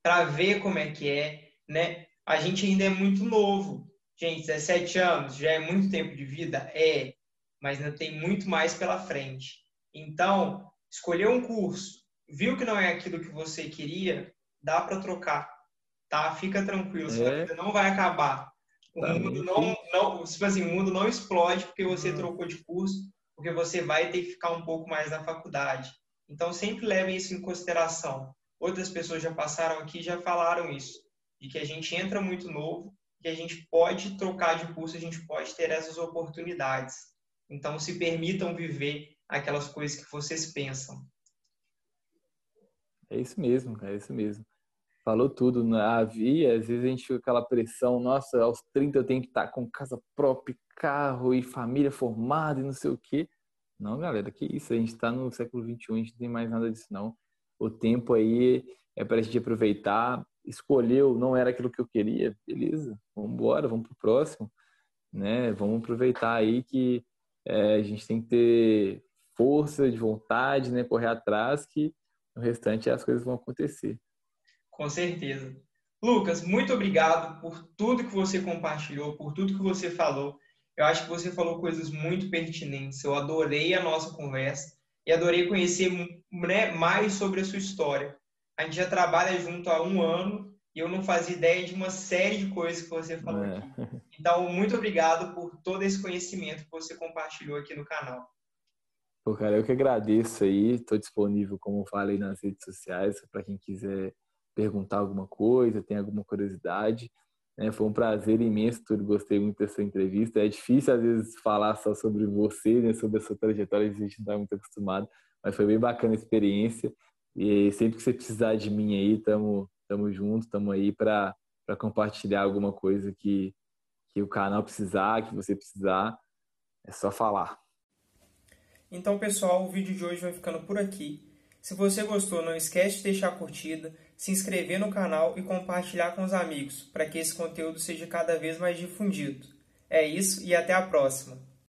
para ver como é que é, né? A gente ainda é muito novo. Gente, 17 anos já é muito tempo de vida? É mas ainda tem muito mais pela frente. Então, escolher um curso, viu que não é aquilo que você queria, dá para trocar, tá? Fica tranquilo, sua é. vida não vai acabar. O tá mundo não, não, tipo assim, o mundo não explode porque você hum. trocou de curso, porque você vai ter que ficar um pouco mais na faculdade. Então, sempre leve isso em consideração. Outras pessoas já passaram aqui já falaram isso, de que a gente entra muito novo, que a gente pode trocar de curso, a gente pode ter essas oportunidades. Então, se permitam viver aquelas coisas que vocês pensam. É isso mesmo, é isso mesmo. Falou tudo. Né? Havia, às vezes a gente fica aquela pressão, nossa, aos 30 eu tenho que estar com casa própria, carro e família formada e não sei o quê. Não, galera, que isso, a gente está no século XXI, a gente não tem mais nada disso, não. O tempo aí é para a gente aproveitar. Escolheu, não era aquilo que eu queria, beleza, vamos embora, vamos pro próximo, né? Vamos aproveitar aí que é, a gente tem que ter força de vontade, né? Correr atrás que o restante as coisas vão acontecer. Com certeza. Lucas, muito obrigado por tudo que você compartilhou, por tudo que você falou. Eu acho que você falou coisas muito pertinentes. Eu adorei a nossa conversa e adorei conhecer né, mais sobre a sua história. A gente já trabalha junto há um ano e eu não fazia ideia de uma série de coisas que você falou é. aqui. Então, muito obrigado por todo esse conhecimento que você compartilhou aqui no canal. Pô, cara, eu que agradeço aí. Estou disponível, como falei, nas redes sociais, para quem quiser perguntar alguma coisa, tem alguma curiosidade. É, foi um prazer imenso, tudo. Gostei muito dessa entrevista. É difícil, às vezes, falar só sobre você, né, sobre a sua trajetória, a gente não está muito acostumado, mas foi bem bacana a experiência. E sempre que você precisar de mim aí, estamos Tamo junto, tamo aí para para compartilhar alguma coisa que, que o canal precisar, que você precisar, é só falar. Então, pessoal, o vídeo de hoje vai ficando por aqui. Se você gostou, não esquece de deixar a curtida, se inscrever no canal e compartilhar com os amigos, para que esse conteúdo seja cada vez mais difundido. É isso e até a próxima!